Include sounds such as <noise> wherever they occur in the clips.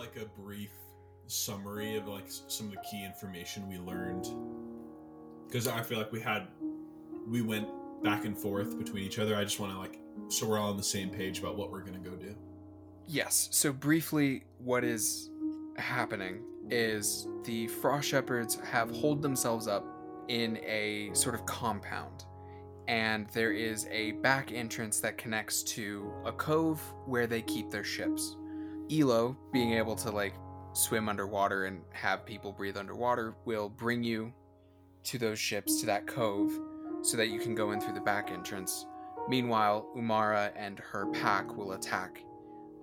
like a brief summary of like some of the key information we learned? Because I feel like we had we went back and forth between each other. I just want to like so we're all on the same page about what we're gonna go do. Yes. So briefly, what is happening is the frost shepherds have holed themselves up in a sort of compound, and there is a back entrance that connects to a cove where they keep their ships. Elo, being able to like swim underwater and have people breathe underwater, will bring you to those ships to that cove so that you can go in through the back entrance. Meanwhile, Umara and her pack will attack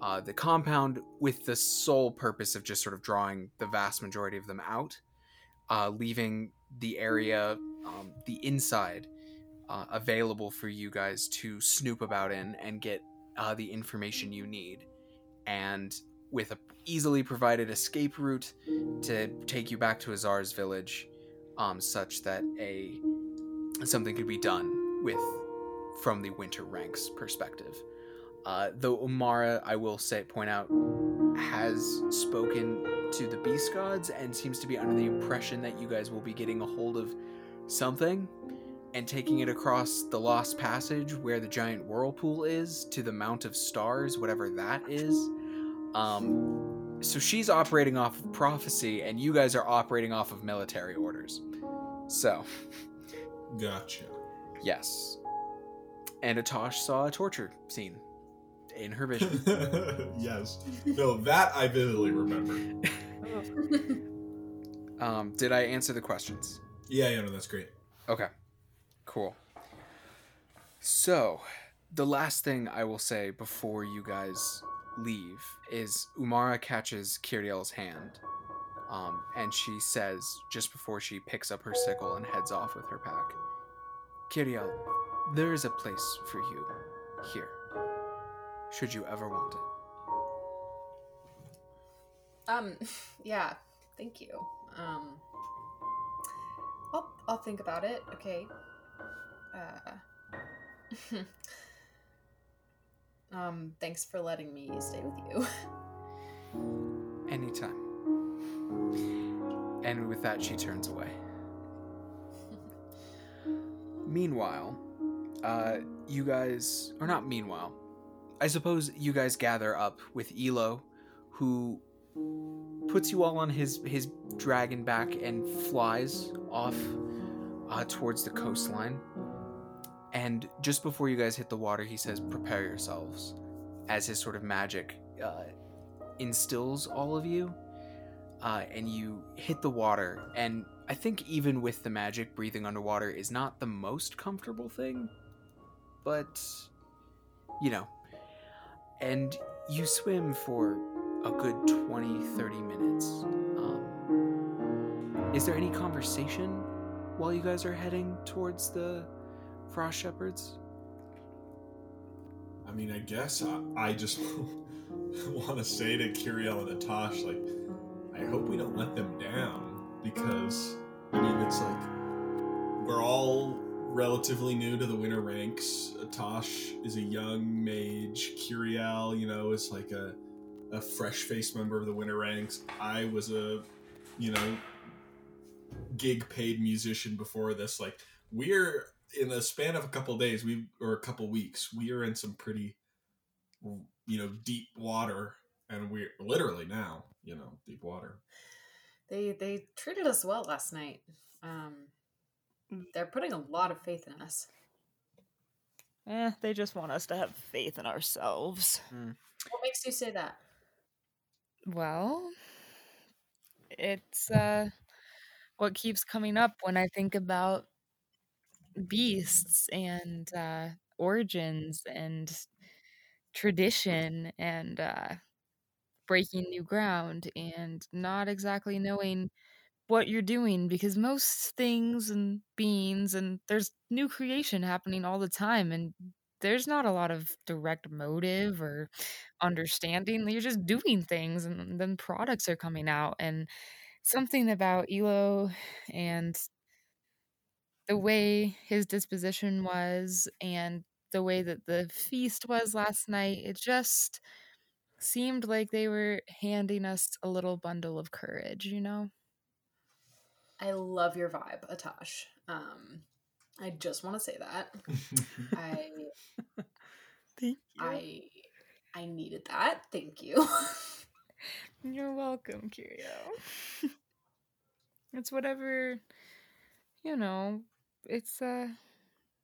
uh, the compound with the sole purpose of just sort of drawing the vast majority of them out, uh, leaving the area, um, the inside, uh, available for you guys to snoop about in and get uh, the information you need. And with a easily provided escape route to take you back to Azar's village, um, such that a something could be done with from the winter ranks perspective. Uh, though Umara, I will say, point out, has spoken to the beast gods and seems to be under the impression that you guys will be getting a hold of something and taking it across the Lost Passage where the giant whirlpool is to the Mount of Stars, whatever that is. Um, so she's operating off of prophecy, and you guys are operating off of military orders. So, Gotcha. yes. And Atosh saw a torture scene in her vision. <laughs> yes. No, that I vividly remember. <laughs> um, did I answer the questions? Yeah, yeah, no, that's great. Okay, cool. So, the last thing I will say before you guys leave is Umara catches Kiriel's hand, um, and she says just before she picks up her sickle and heads off with her pack, Kiriel, there is a place for you here. Should you ever want it? Um, <laughs> yeah, thank you. Um, I'll I'll think about it. Okay. Uh. <laughs> <laughs> um, thanks for letting me stay with you. <laughs> Anytime. And with that, she turns away. <laughs> Meanwhile, uh, you guys, or not meanwhile, I suppose you guys gather up with Elo, who puts you all on his his dragon back and flies off uh, towards the coastline. And just before you guys hit the water, he says, "Prepare yourselves," as his sort of magic uh, instills all of you, uh, and you hit the water. And I think even with the magic, breathing underwater is not the most comfortable thing, but you know. And you swim for a good 20, 30 minutes. Um, is there any conversation while you guys are heading towards the Frost Shepherds? I mean, I guess I, I just <laughs> want to say to Kiriel and Atash, like, I hope we don't let them down because, I mean, it's like we're all relatively new to the winter ranks. Atash is a young mage. Kiriel, you know, is like a a fresh faced member of the winter ranks. I was a, you know, gig paid musician before this. Like, we're in the span of a couple days, we or a couple weeks, we are in some pretty, you know, deep water, and we're literally now, you know, deep water. they they treated us well last night. Um, they're putting a lot of faith in us. Eh, they just want us to have faith in ourselves. What makes you say that? Well, it's uh what keeps coming up when I think about beasts and uh origins and tradition and uh breaking new ground and not exactly knowing what you're doing because most things and beings and there's new creation happening all the time and there's not a lot of direct motive or understanding. You're just doing things and then products are coming out and something about elo and the way his disposition was and the way that the feast was last night it just seemed like they were handing us a little bundle of courage, you know? I love your vibe, Atash. Um, I just want to say that. I <laughs> Thank you. I I needed that. Thank you. <laughs> You're welcome, Curio. <laughs> it's whatever, you know, it's, uh,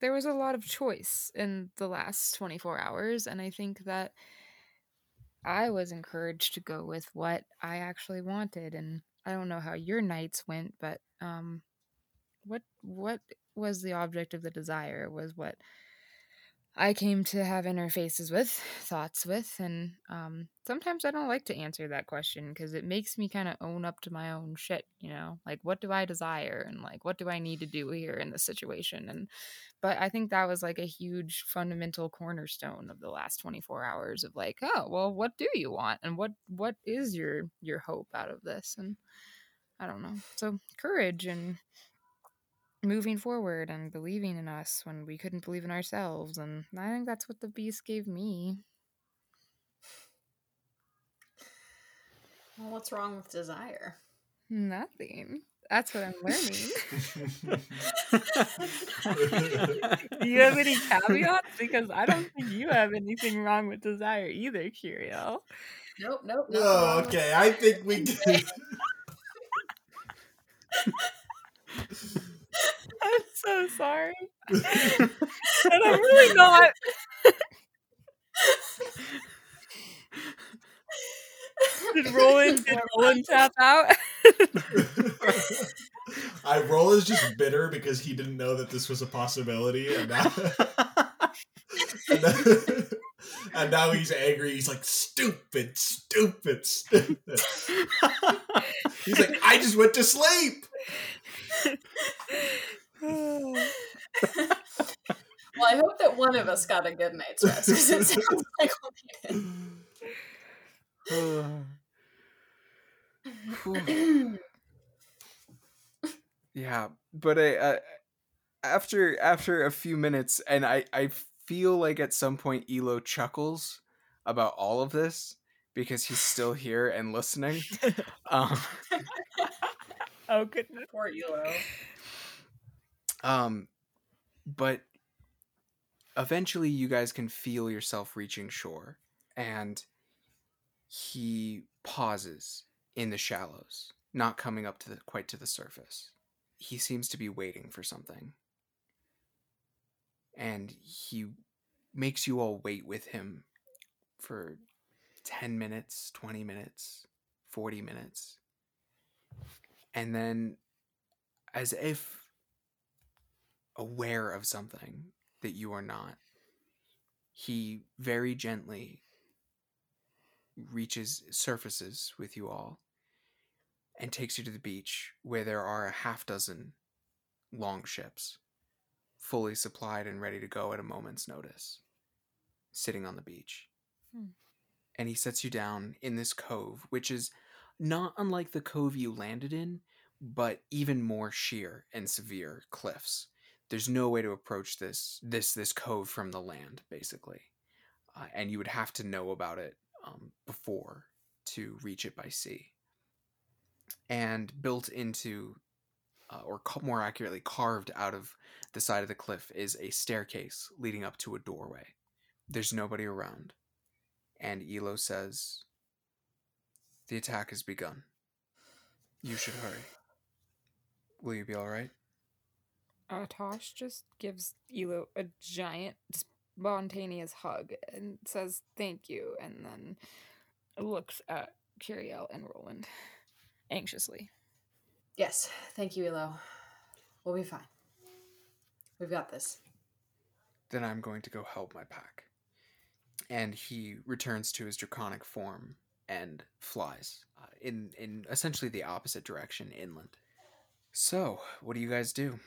there was a lot of choice in the last 24 hours, and I think that I was encouraged to go with what I actually wanted. And I don't know how your nights went, but, um, what, what was the object of the desire was what I came to have interfaces with, thoughts with, and um, sometimes I don't like to answer that question because it makes me kind of own up to my own shit, you know, like what do I desire? And like what do I need to do here in this situation, and but I think that was like a huge fundamental cornerstone of the last 24 hours of like, oh well, what do you want? And what what is your your hope out of this, and I don't know, so courage and moving forward and believing in us when we couldn't believe in ourselves. And I think that's what the beast gave me. well, what's wrong with desire? Nothing. That's what I'm learning. <laughs> Do you have any caveats? Because I don't think you have anything wrong with desire either, Curio. Nope, nope. nothing oh, okay. I think we can. <laughs> <laughs> I'm so sorry. <laughs> and I'm really not. Did Roland did Roland tap out? <laughs> I roll is just bitter because he didn't know that this was a possibility, and now, <laughs> and now, and now he's angry. He's like, "Stupid, stupid, stupid." He's like, "I just went to sleep." Well, I hope that one of us got a good night's rest because it sounds like we did. <sighs> Yeah, but I, uh, after after a few minutes, and I I feel like at some point Elo chuckles about all of this because he's still here and listening. <laughs> Um, oh goodness. Poor Elo. Um, but eventually, you guys can feel yourself reaching shore, and he pauses in the shallows, not coming up to the quite to the surface. He seems to be waiting for something. And he makes you all wait with him for 10 minutes, 20 minutes, 40 minutes. And then, as if aware of something that you are not, he very gently reaches surfaces with you all and takes you to the beach where there are a half dozen long ships fully supplied and ready to go at a moment's notice sitting on the beach. Hmm. and he sets you down in this cove which is not unlike the cove you landed in but even more sheer and severe cliffs there's no way to approach this this this cove from the land basically. Uh, and you would have to know about it um, before to reach it by sea. And built into uh, or ca- more accurately carved out of the side of the cliff is a staircase leading up to a doorway. There's nobody around. And elo says the attack has begun. You should hurry. Will you be all right Uh, Tosh just gives Elo a giant, spontaneous hug and says thank you, and then looks at Curiel and Roland anxiously. Yes, thank you, Elo. We'll be fine. We've got this. then I'm going to go help my pack. And he returns to his draconic form and flies uh, in in essentially the opposite direction inland. So, what do you guys do?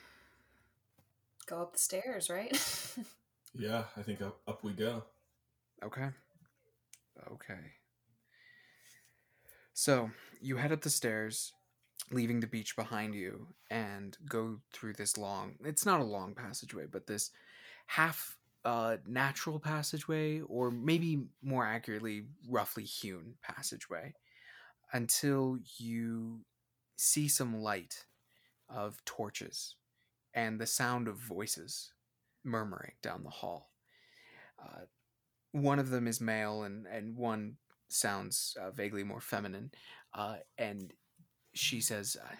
Go up the stairs, right? <laughs> Yeah, I think up, up we go. Okay. Okay. So, you head up the stairs, leaving the beach behind you, and go through this long, it's not a long passageway, but this half uh, natural passageway, or maybe more accurately, roughly hewn passageway, until you see some light of torches and the sound of voices murmuring down the hall. Uh, one of them is male, and, and one sounds uh, vaguely more feminine. Uh, and she says, uh,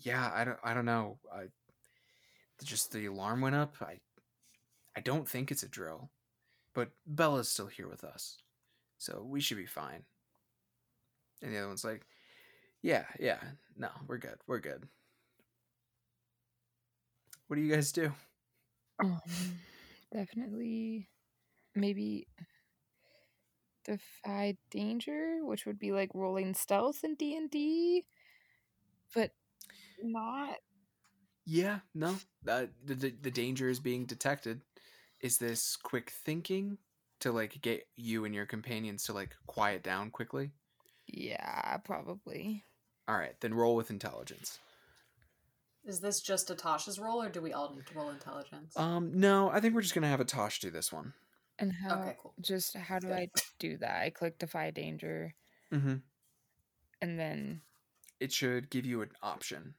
"Yeah, I don't, I don't know. I, just the alarm went up. I, I don't think it's a drill, but Bella's still here with us, so we should be fine." And the other one's like, "Yeah, yeah, no, we're good. We're good." What do you guys do? Um, definitely, maybe defy danger, which would be like rolling stealth in D and D, but not. Yeah, no. Uh, the, the the danger is being detected. Is this quick thinking to like get you and your companions to like quiet down quickly? Yeah, probably. All right, then roll with intelligence. Is this just Atasha's roll, or do we all need to roll intelligence? Um, no, I think we're just gonna have Atosh do this one. And how? Okay, cool. Just how do I do that? I click defy danger, Mm-hmm. and then It should give you an option.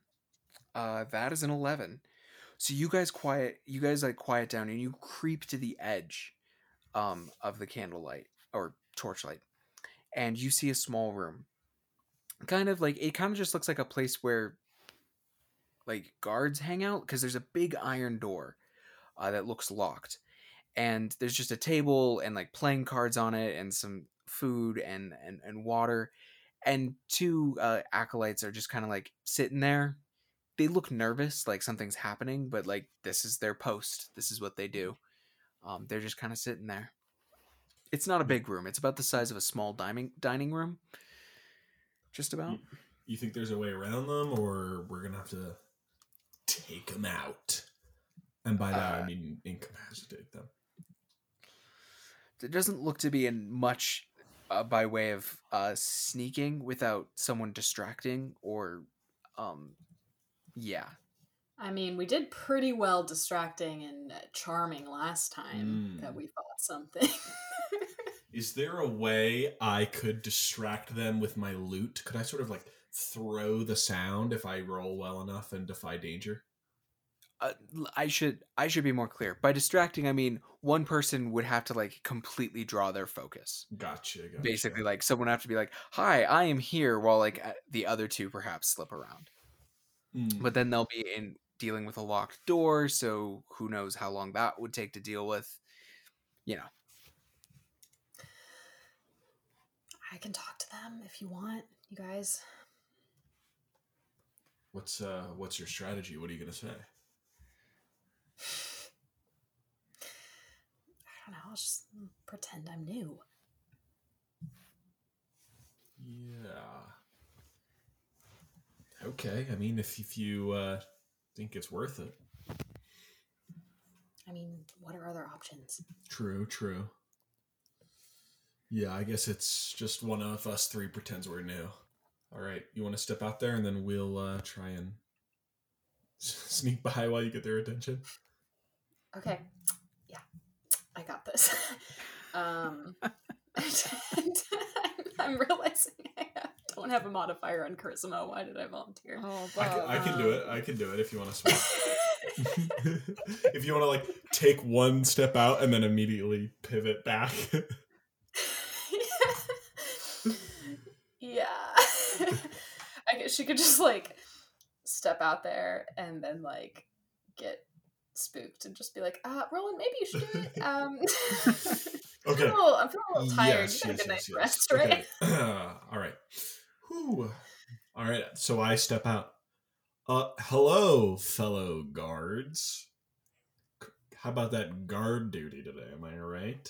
Uh, that is an eleven. So you guys quiet, you guys like quiet down, and you creep to the edge, um, of the candlelight or torchlight, and you see a small room. Kind of like it kind of just looks like a place where like guards hang out because there's a big iron door uh, that looks locked. And there's just a table and like playing cards on it and some food and and, and water. And two uh, acolytes are just kind of like sitting there. They look nervous like something's happening but like this is their post. This is what they do. Um, they're just kind of sitting there. It's not a big room. It's about the size of a small dining dining room. Just about. You think there's a way around them, or we're gonna have to take them out? And by that Uh, I mean incapacitate them. there doesn't look to be in much uh, by way of uh, sneaking without someone distracting or um yeah I mean, we did pretty well distracting and uh, charming last time Mm. that we fought something. <laughs> Is there a way I could distract them with my lute? Could I sort of like throw the sound if I roll well enough and defy danger? uh, l- i should i should be more clear by distracting i mean one person would have to like completely draw their focus Gotcha. gotcha. basically like someone would have to be like hi i am here while like uh, the other two perhaps slip around Mm. but then they'll be in dealing with a locked door so who knows how long that would take to deal with you know I can talk to them if you want, you guys. What's uh what's your strategy? What are you gonna say? I don't know. I'll just pretend I'm new. Yeah. Okay. I mean, if if you uh, think it's worth it. I mean, what are other options? True. True. Yeah, I guess it's just one of us three pretends we're new. All right, you want to step out there, and then we'll uh, try and <laughs> sneak by while you get their attention. Okay. Yeah. I got this. <laughs> um <laughs> I'm realizing I don't have a modifier on charisma. Why did I volunteer? oh, I can, I can do it. I can do it if you want to swap. if you want to like take one step out and then immediately pivot back. yeah. I guess she could just like step out there and then like get spooked and just be like, uh, Roland, maybe you should do it. <laughs> Um, <laughs> I'm, okay. feeling a little, I'm feeling a little tired. Yes, you got a yes, good night's yes, rest, yes. right? Okay. <clears throat> All right. Whew. All right. So I step out. Uh, hello, fellow guards. How about that guard duty today? Am I right?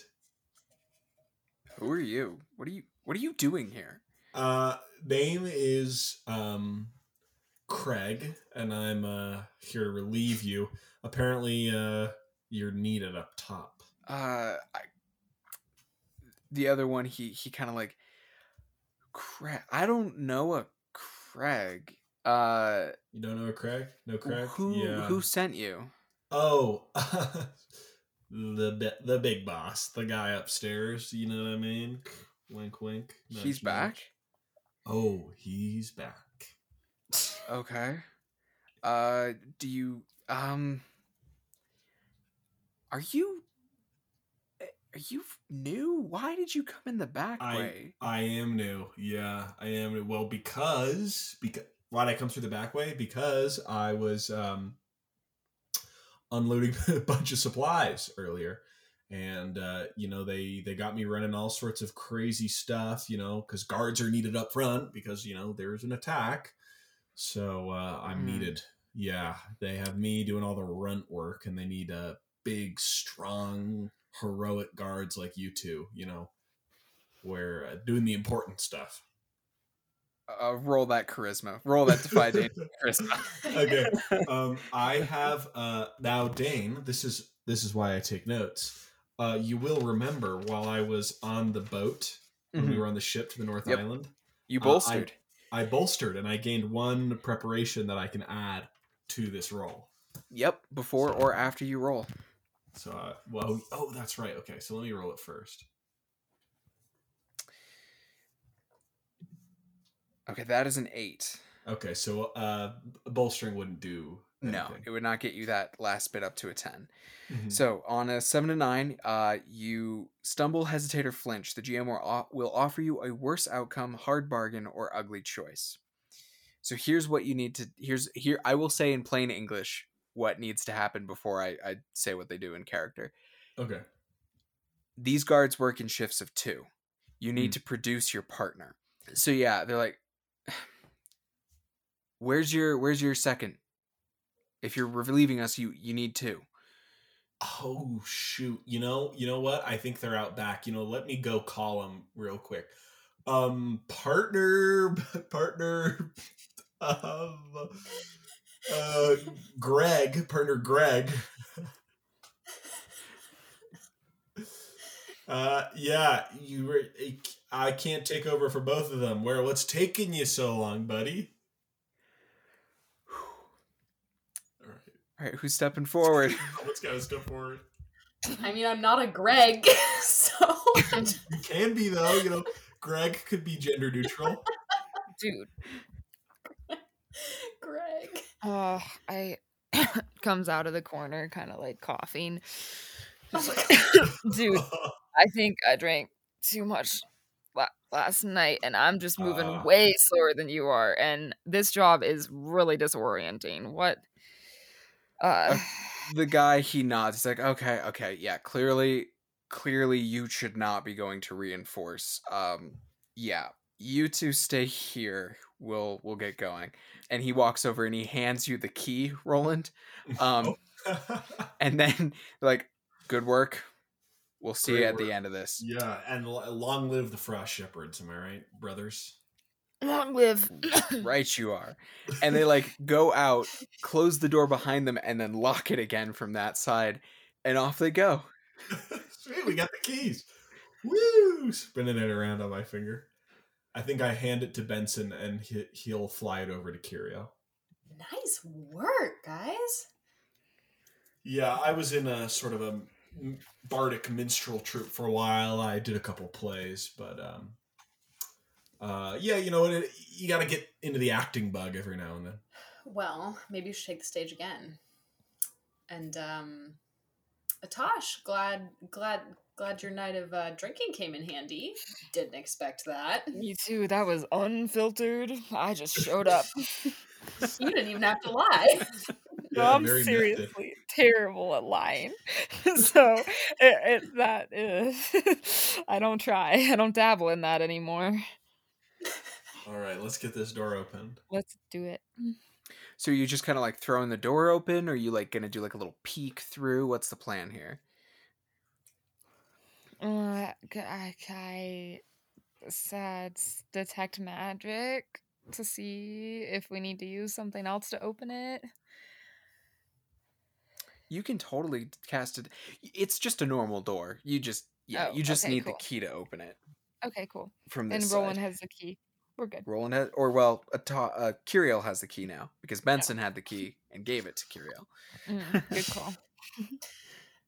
Who are you? What are you what are you doing here? Uh, name is um, Craig, and I'm uh here to relieve you. Apparently, uh, you're needed up top. Uh I, the other one he he kind of like Craig. I don't know a Craig. Uh You don't know a Craig? No Craig? who yeah. who sent you? Oh, <laughs> the the big boss, the guy upstairs. You know what I mean? Wink, wink. nudge, He's back. Oh, he's back. Okay. Uh, do you um? Are you? eh, Are you new? Why did you come in the back I way? I am new. Yeah, I am. new. Well, because because why did I come through the back way? Because I was um unloading <laughs> a bunch of supplies earlier, and uh, you know they they got me running all sorts of crazy stuff. You know, because guards are needed up front because you know there's an attack. So uh, I'm Hmm. needed. Yeah, they have me doing all the runt work, and they need uh, big, strong, heroic guards like you two. You know, where uh, doing the important stuff. Uh, roll that charisma. Roll that defy danger <laughs> charisma. okay. <laughs> Um, I have uh, now, Dane. This is this is why I take notes. Uh, you will remember while I was on the boat when we Mhm. were on the ship to the North Yep. Island, You Uh, I- bolstered. I bolstered and I gained one preparation that I can add to this roll. Yep. Before So- or after you roll. So, uh, well, oh, that's right. Okay, so let me roll it first. Okay, that is an eight. Okay, so uh, bolstering wouldn't do. No, anything. it would not get you that last bit up to a ten. Mhm. So on a seven to nine, uh, you stumble, hesitate, or flinch. The GM will, will offer you a worse outcome, hard bargain, or ugly choice. So here's what you need to. Here's here. I will say in plain English what needs to happen before I, I say what they do in character. Okay. These guards work in shifts of two. You need Mm. to produce your partner. So yeah, they're like, <sighs> "Where's your Where's your second? If you're relieving us, you you need two. Oh shoot! You know, you know what? I think they're out back. You know, let me go call them real quick. Um, partner, <laughs> partner, <laughs> um, uh, Greg, partner Greg. <laughs> Uh, yeah, you were. I can't take over for both of them. Where? What's taking you so long, buddy? All right, All right, who's stepping forward? <laughs> let's go step forward. I mean, I'm not a Greg, <laughs> so You can be though. You know, Greg could be gender neutral. Dude, <laughs> Greg. uh, I <coughs> comes out of the corner, kind of like coughing. Oh my Dude, I think I drank too much la- last night, and I'm just moving Ah. way slower than you are. And this job is really disorienting. What? Uh, the guy he nods. He's like, okay, okay, yeah, clearly, clearly, you should not be going to reinforce. Um, yeah, you two stay here. We'll we'll get going. And he walks over and he hands you the key, Roland. <laughs> Um, and then like, good work. We'll see you Great at the end of this. yeah, and long live the frost shepherds. Am I right, brothers? Long live. <coughs> Right, you are. And they like <laughs> go out, close the door behind them, and then lock it again from that side, and off they go. <laughs> Sweet, we got the keys. <laughs> Woo! Spinning it around on my finger. I think I hand it to Benson, and he, he'll fly it over to Curio. Nice work, guys. Yeah, I was in a sort of a bardic minstrel troupe for a while. I did a couple plays, but um, uh, yeah, you know, it, you got to get into the acting bug every now and then. Well, maybe you should take the stage again. And um Atash, glad glad glad your night of uh, drinking came in handy. Didn't expect that. Me too. That was unfiltered. I just showed up. <laughs> <laughs> You didn't even have to lie. <laughs> Yeah, I'm very seriously terrible at lying. so it, it, that is, I don't try. I don't dabble in that anymore. All right, let's get this door opened. Let's do it. So you just kind of like throwing the door open, or you like gonna do like a little peek through? What's the plan here? Uh, c- I, I said detect magic to see if we need to use something else to open it. You can totally cast it. It's just a normal door. You just yeah, Oh, you just okay, need cool. the key to open it Okay, cool. from And Roland side. has the key. We're good. Roland has, or well, Ata- uh, Curiel has the key now because Benson had the key and gave it to Curiel. Mm, good call. <laughs>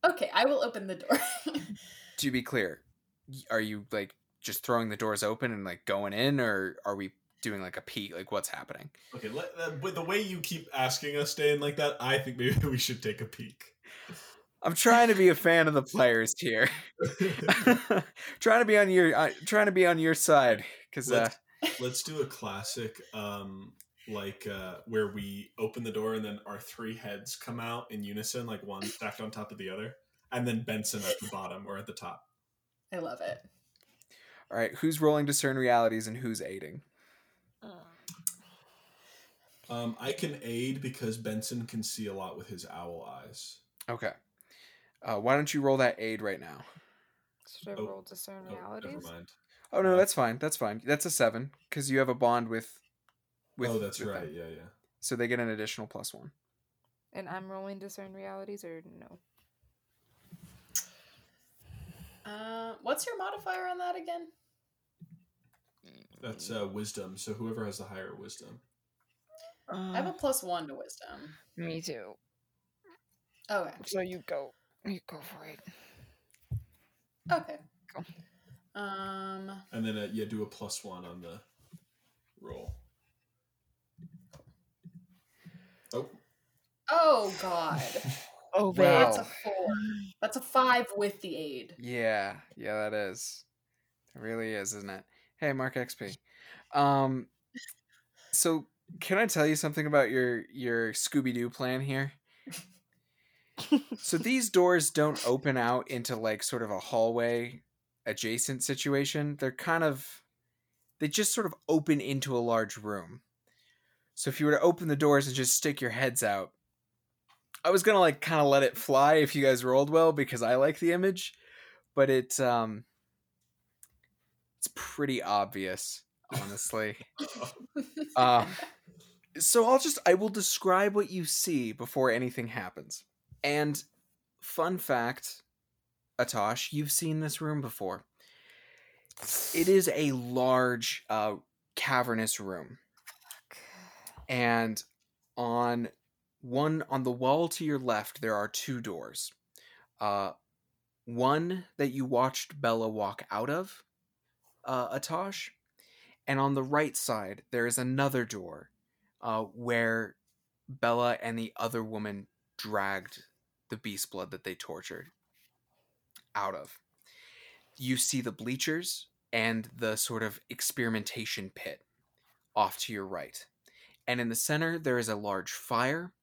Okay, I will open the door. <laughs> To be clear, are you like just throwing the doors open and like going in, or are we doing like a peek? Like what's happening? Okay, let, uh, with the way you keep asking us stay in like that, I think maybe <laughs> we should take a peek. I'm trying to be a fan of the players here. trying to be on your uh, trying to be on your side because uh, Let's- Let's do a classic, um, like uh, where we open the door and then our three heads come out in unison, like one stacked on top of the other, and then Benson at the bottom or at the top. I love it. all right, who's rolling discern realities and who's aiding? Um, I can aid because Benson can see a lot with his owl eyes. Okay, uh, why don't you roll that aid right now? Should I Oh, roll discern Oh, realities? never mind. Oh no, that's fine. That's fine. That's a seven because you have a bond with. with oh, that's with them. right. Yeah, yeah. So they get an additional plus one. And I'm rolling discern realities or no? Uh, what's your modifier on that again? That's uh, wisdom. So whoever has the higher wisdom. I have a plus one to wisdom. Me too. Okay. So you go. You go for it. Okay. Cool. Um. And then uh, yeah, do a plus one on the roll. Oh, Oh God. <laughs> Oh, Wow. That's a four. That's a five with the aid. Yeah, yeah, that is. It really is, isn't it? Hey, Mark XP. Um, so can I tell you something about your your Scooby Doo plan here? <laughs> so these doors don't open out into like sort of a hallway adjacent situation. They're kind of they just sort of open into a large room. So if you were to open the doors and just stick your heads out, I was gonna like kind of let it fly if you guys rolled well because I like the image, but it um it's pretty obvious, honestly. <laughs> Um, so I'll just I will describe what you see before anything happens. And fun fact, Atosh, you've seen this room before. It is a large uh, cavernous room, and on one on the wall to your left there are two doors. Uh, one that you watched Bella walk out of, uh, Atosh, and on the right side there is another door uh, where Bella and the other woman dragged the beast blood that they tortured out of. You see the bleachers and the sort of experimentation pit off to your right. And in the center, there is a large fire,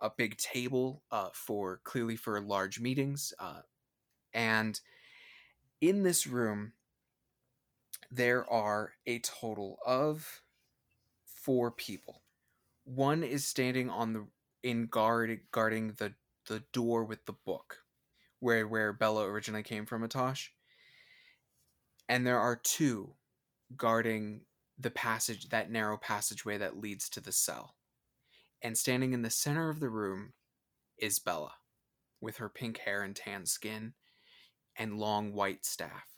a big table uh, for clearly for large meetings. Uh, and in this room, there are a total of four people. One is standing on the in guard guarding the the door with the book, where where Bella originally came from, Atosh. And there are two guarding the passage that narrow passageway that leads to the cell. And standing in the center of the room is Bella, with her pink hair and tan skin and long white staff.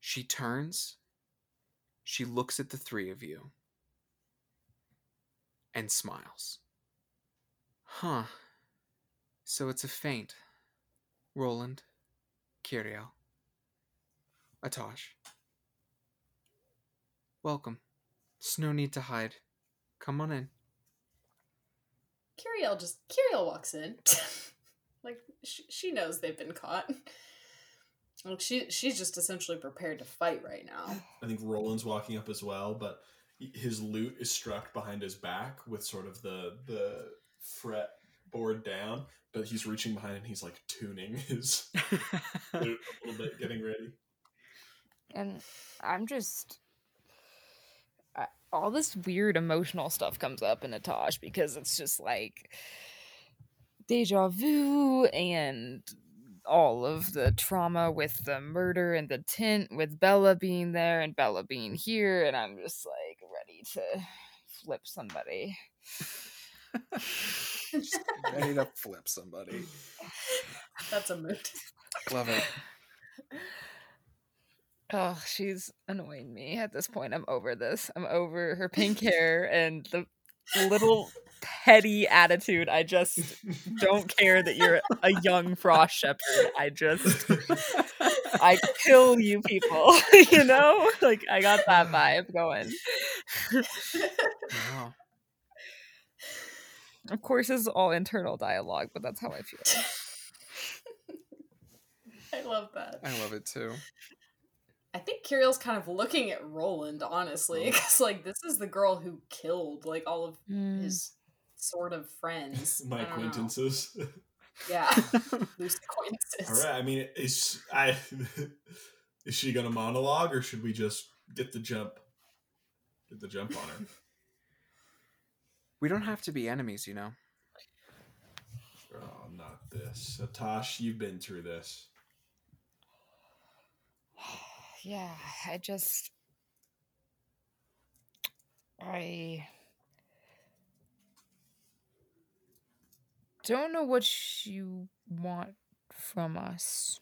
She turns, she looks at the three of you, and smiles. Huh. So it's a feint. Roland, Kiriel, Atosh. Welcome. There's no need to hide. Come on in. Kiriel just Kiriel walks in, <laughs> like she, she knows they've been caught. Like she she's just essentially prepared to fight right now. I think Roland's walking up as well, but his lute is struck behind his back with sort of the the fret board down. But he's reaching behind and he's like tuning his <laughs> lute a little bit, getting ready. And I'm just. I, all this weird emotional stuff comes up in Atosh because it's just like deja vu and all of the trauma with the murder and the tent with Bella being there and Bella being here. And I'm just like ready to flip somebody. <laughs> Ready to flip somebody. <laughs> That's a mood. Love it. Oh, she's annoying me at this point. I'm over this. I'm over her pink hair and the little petty attitude. I just don't care that you're a young frost shepherd. I just I kill you people, <laughs> you know? Like I got that vibe going. Wow. Of course, this is all internal dialogue, but that's how I feel. <laughs> I love that. I love it too. I think Kiriel's kind of looking at Roland, honestly, because like this is the girl who killed like all of Mm. his sort of friends. <laughs> My I know. acquaintances. Yeah, <laughs> loose acquaintances. All right. I mean, is I is she gonna monologue or should we just get the jump? Get the jump on her. We don't have to be enemies, you know. Oh, not this. Atash, you've been through this. <sighs> Yeah, I just I don't know what you want from us.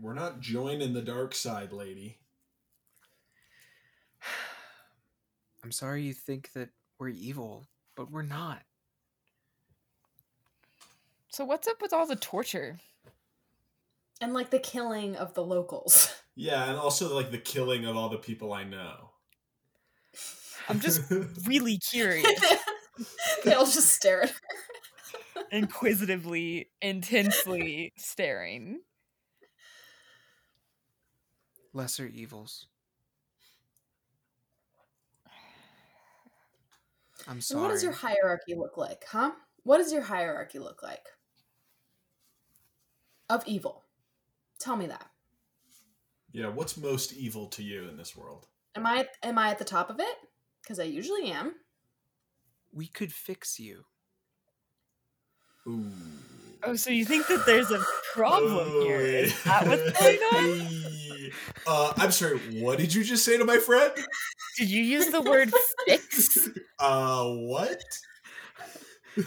We're not joining the dark side, lady. <sighs> I'm sorry you think that we're evil, but we're not. So what's up with all the torture? And like the killing of the locals. <laughs> Yeah, and also like the killing of all the people I know. I'm just <laughs> really curious, <laughs> they all just stare at her. inquisitively, intensely staring. Lesser evils. I'm And what does your hierarchy look like, huh? What does your hierarchy look like? Of evil. Tell me that. yeah, what's most evil to you in this world? Am I am I at the top of it? Because I usually am. we could fix you. Ooh. Oh, so you think that there's a problem here? Is Oh, that what's <laughs> going on? Hey. Uh, I'm sorry. What did you just say to my friend? Did you use the word fix? <laughs> Uh, what? <laughs>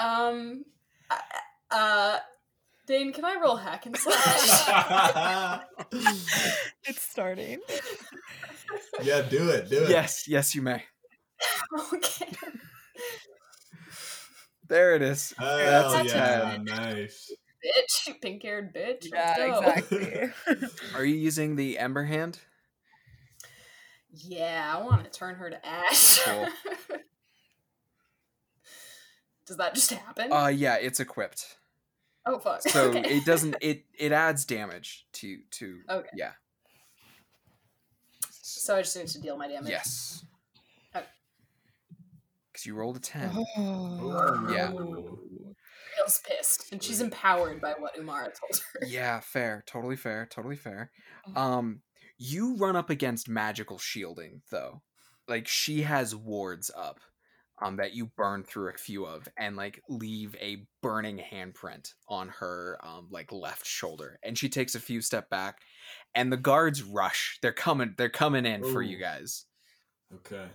um uh, Dane, can I roll hack and slash? <laughs> It's starting. yeah, do it. Do it. Yes, yes, you may. okay. There it is. Hell That's a yeah, 10. nice. Bitch. <laughs> Pink haired bitch. Yeah, exactly. <laughs> Are you using the Ember Hand? Yeah, I want to turn her to ash. Cool. <laughs> Does that just happen? Uh, yeah, it's equipped. oh fuck. So okay. it doesn't. It it adds damage to to. Okay. Yeah. So I just need to deal my damage. Yes. Okay. Because you rolled a ten. Oh. Yeah. Feels pissed, and she's empowered by what Umara told her. <laughs> Yeah, fair. Totally fair. Totally fair. Um, you run up against magical shielding though. Like she has wards up, um, that you burn through a few of, and like leave a burning handprint on her um like left shoulder, and she takes a few step back, and the guards rush. They're coming. They're coming in for you guys. Okay.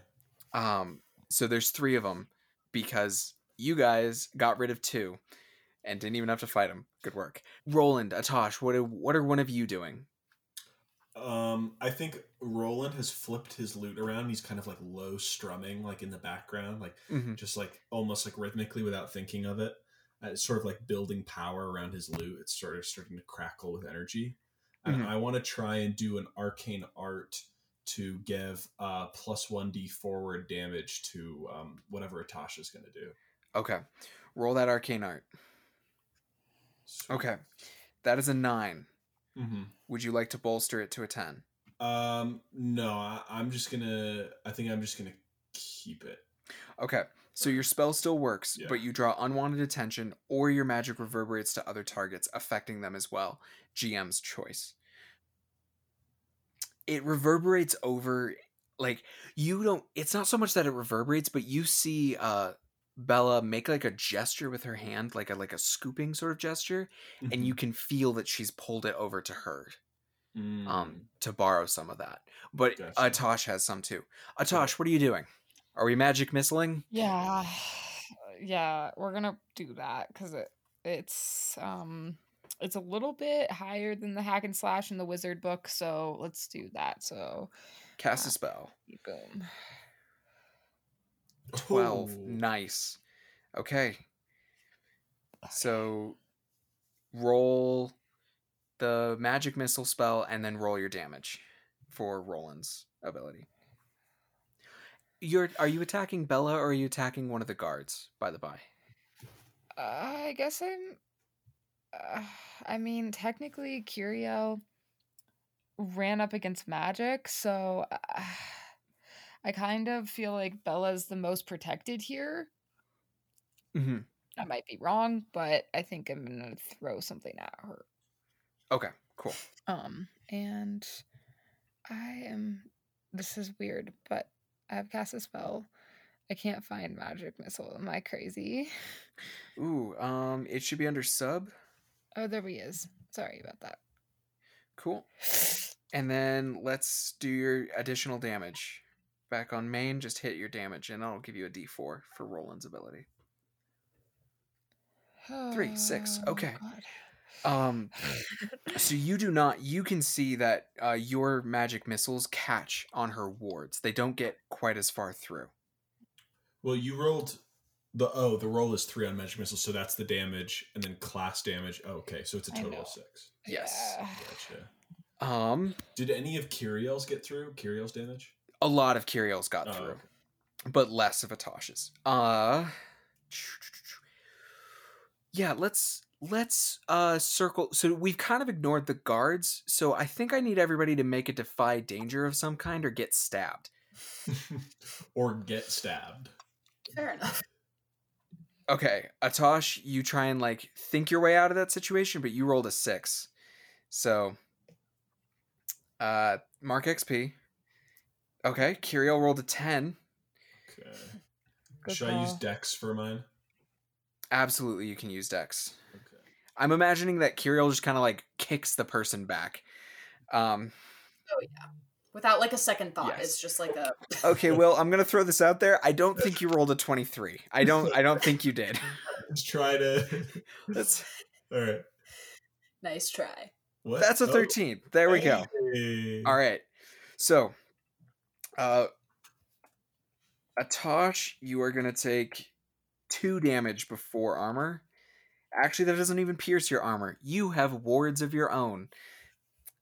Um, so there's three of them because you guys got rid of two and didn't even have to fight them. Good work, Roland, Atosh. What are, what are one of you doing? Um, I think Roland has flipped his lute around. He's kind of like low strumming, like in the background, like Mhm. just like almost like rhythmically without thinking of it. Uh, it's sort of like building power around his lute. It's sort of starting to crackle with energy. And Mhm. I want to try and do an arcane art to give uh plus one d forward damage to um whatever Atasha's gonna do. Okay, roll that arcane art. Okay, that is a nine. hmm Would you like to bolster it to a ten? Um, no, I, I'm just gonna. I think I'm just gonna keep it. Okay, so your spell still works, Yeah. but you draw unwanted attention, or your magic reverberates to other targets, affecting them as well. GM's choice. It reverberates over, like you don't. It's not so much that it reverberates, but you see uh Bella make like a gesture with her hand, like a like a scooping sort of gesture, and you can feel that she's pulled it over to her Mm. um to borrow some of that. But Gotcha. Atosh has some too. Atosh, what are you doing? Are we magic missling? Yeah, <sighs> yeah, we're gonna do that because it it's um it's a little bit higher than the hack and slash in the wizard book, so let's do that. So Cast a spell. boom. 12. Oh. Nice. Okay. So roll the magic missile spell and then roll your damage for Roland's ability. You're are you attacking Bella or are you attacking one of the guards, by the by? Uh, I guess I'm. Uh, I mean, technically, Curio ran up against magic, so uh, I kind of feel like Bella's the most protected here. Mm-hmm. I might be wrong, but I think I'm gonna throw something at her. Okay, cool. Um, and I am. This is weird, but I have cast a spell. I can't find magic missile. Am I crazy? <laughs> Ooh, um, it should be under sub. Oh, there he is. Sorry about that. Cool. <sighs> And then let's do your additional damage. Back on main, just hit your damage, and I'll give you a d4 for Roland's ability. Three, six, Oh, okay. God. Um, <sighs> so you do not. You can see that uh, your magic missiles catch on her wards. They don't get quite as far through. Well, you rolled the oh, the roll is three on magic missiles, so that's the damage, and then class damage. Oh, okay, so it's a total of six. Yes. Yeah. Gotcha. Um, Did any of Kiriel's get through? Kiriel's damage? A lot of Kiriel's got Oh, through, okay. but less of Atosh's. Uh, yeah. Let's let's uh circle. So we've kind of ignored the guards. So I think I need everybody to make a defy danger of some kind or get stabbed. <laughs> or get stabbed. Fair enough. Okay, Atosh, you try and like think your way out of that situation, but you rolled a six. So uh mark XP. Okay, Kiriel rolled a 10. Okay. Good Should I use. Dex for mine? Absolutely you can use Dex. Okay. I'm imagining that Kiriel just kind of like kicks the person back. Um oh yeah, Without like a second thought. Yes. It's just like a <laughs> okay, well, I'm going to throw this out there. I don't think you rolled a 23. I don't I don't think you did. <laughs> Let's try to. <laughs> That's All right. nice try. What? that's a Oh, 13. There we go. hey. All right. So, uh, Atosh, you are going to take two damage before armor. Actually, that doesn't even pierce your armor. You have wards of your own,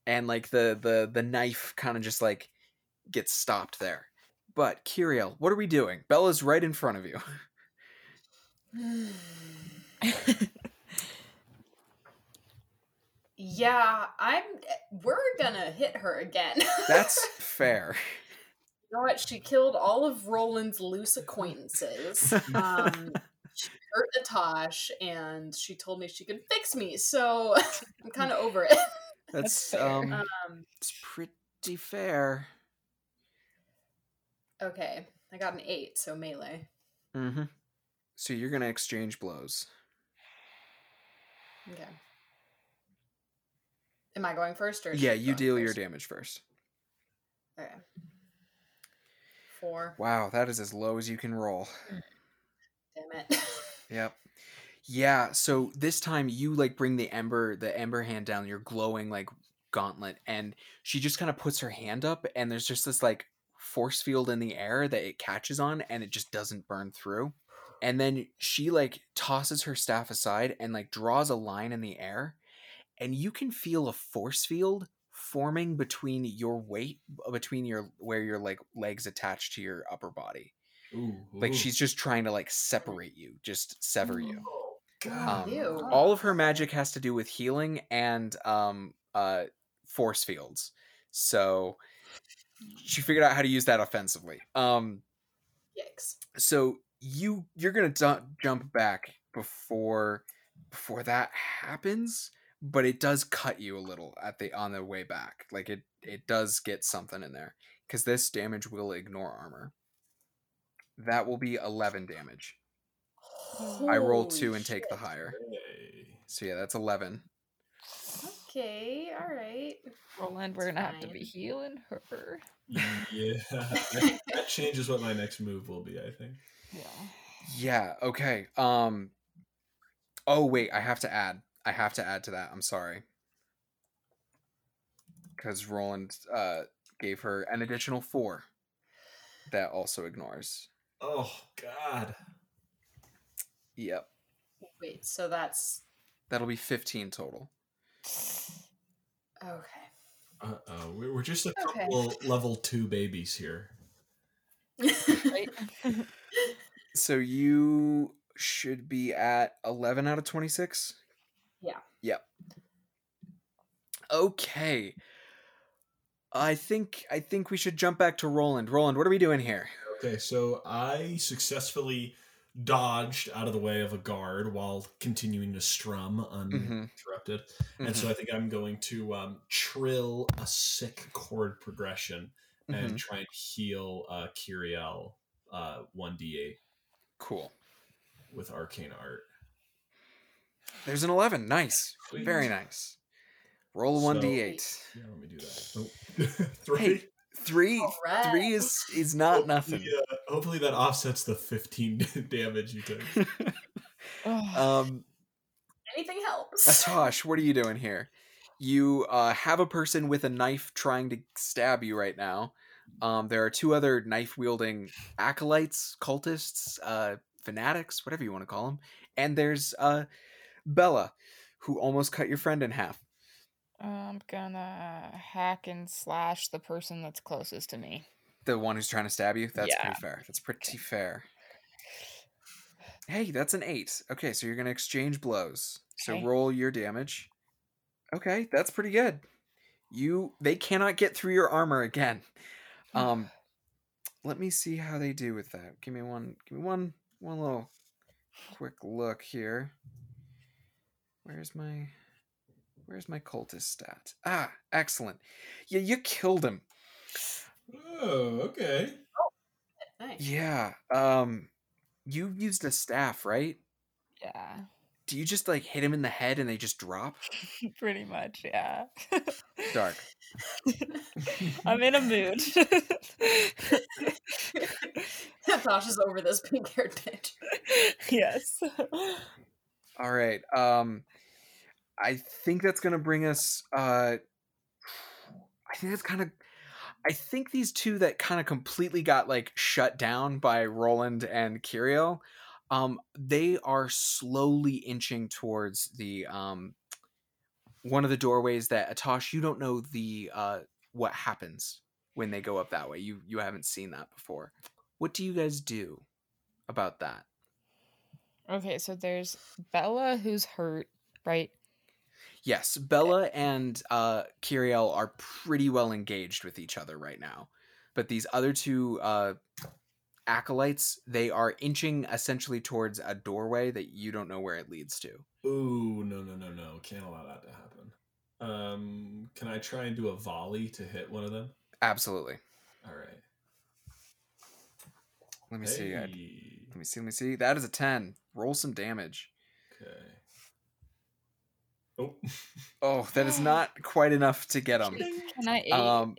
and like the the the knife kind of just like gets stopped there. But Kiriel, what are we doing? Bella's right in front of you. <laughs> <laughs> yeah, I'm. We're gonna hit her again. <laughs> That's fair. You know what? She killed all of Roland's loose acquaintances. Um, <laughs> she hurt Natosh, and she told me she could fix me. So <laughs> I'm kind of over it. That's fair. um, Um, it's pretty fair. okay, I got an eight, so melee. Mm-hmm. So you're gonna exchange blows. Okay. Am I going first, or Yeah, you going deal your damage first. Okay. Four. Wow, that is as low as you can roll. Mm. Damn it. <laughs> Yep. Yeah, so this time you like bring the ember the ember hand down, your glowing like gauntlet, and she just kind of puts her hand up and there's just this like force field in the air that it catches on and it just doesn't burn through. And then she like tosses her staff aside and like draws a line in the air and you can feel a force field forming between your weight between your where your like legs attached to your upper body. Ooh, Like ooh. she's just trying to like separate you, just sever you. God. Um, Ew. all of her magic has to do with healing and um uh force fields. So she figured out how to use that offensively. Um Yikes. so you you're going to jump back before before that happens, but it does cut you a little at the on the way back. Like it it does get something in there cuz this damage will ignore armor. That will be 11 damage. I roll 2 and take the higher. So yeah, that's 11. Okay, all right. Roland, we're gonna have to be healing her. Yeah, that, <laughs> that changes what my next move will be. I think. Yeah. Yeah, okay. Um Oh wait, I have to add. I have to add to that. I'm sorry. Cuz Roland uh gave her an additional 4 that also ignores. Oh God. Yep. Wait, so that's That'll be 15 total. okay. Uh oh, we're we're just a Okay. couple level two babies here. Right? <laughs> So you should be at 11 out of 26? Yeah. Yep. Okay. I think I think we should jump back to Roland. Roland, what are we doing here? Okay, so I successfully dodged out of the way of a guard while continuing to strum uninterrupted, and so I think I'm going to um, trill a sick chord progression and Mhm. try and heal uh, Kiriel uh, 1d8 Cool. with arcane art. There's an 11. Nice. Sweet. Very nice. Roll a So- 1d8. Yeah, let me do that. Oh. <laughs> Three. Hey, Three Alright. three is is not nothing. Hopefully, uh, hopefully that offsets the 15 <laughs> damage you took. <laughs> Um Anything helps. Atosh, what are you doing here? You uh, have a person with a knife trying to stab you right now. Um, there are two other knife wielding acolytes, cultists, uh, fanatics, whatever you want to call them. And there's uh, Bella, who almost cut your friend in half. I'm gonna hack and slash the person that's closest to me. The one who's trying to stab you. That's Yeah. pretty fair. That's pretty fair. Hey, that's an eight. Okay, so you're gonna exchange blows. So Okay. roll your damage. Okay, that's pretty good. You they cannot get through your armor again. <sighs> Um let me see how they do with that. Give me one give me one one little quick look here. Where's my where's my cultist stat? Ah, excellent. Yeah, you killed him. Oh, okay. nice. Yeah. Um you used a staff, right? Yeah, Do you just like hit him in the head and they just drop? <laughs> pretty much. Yeah. Dark. <laughs> I'm in a mood. <laughs> Tosh is over this pink haired bitch. yes. All right. Um I think that's going to bring us uh I think that's kind of I think these two that kind of completely got like shut down by Roland and Kiriel um they are slowly inching towards the um one of the doorways that Atosh you don't know the uh what happens when they go up that way. You you haven't seen that before. What do you guys do about that? Okay, so there's Bella who's hurt, right? Yes, Bella and uh, Kiriel are pretty well engaged with each other right now, but these other two uh, acolytes they are inching essentially towards a doorway that you don't know where it leads to. Ooh, no, no, no, no. Can't allow that to happen. Um, can I try and do a volley to hit one of them? Absolutely. All right. Let me see. I- Hey. Let me see. Let me see. That is a ten. Roll some damage. Okay. Oh. Oh, that is <laughs> not quite enough to get them. Can I aid? Um,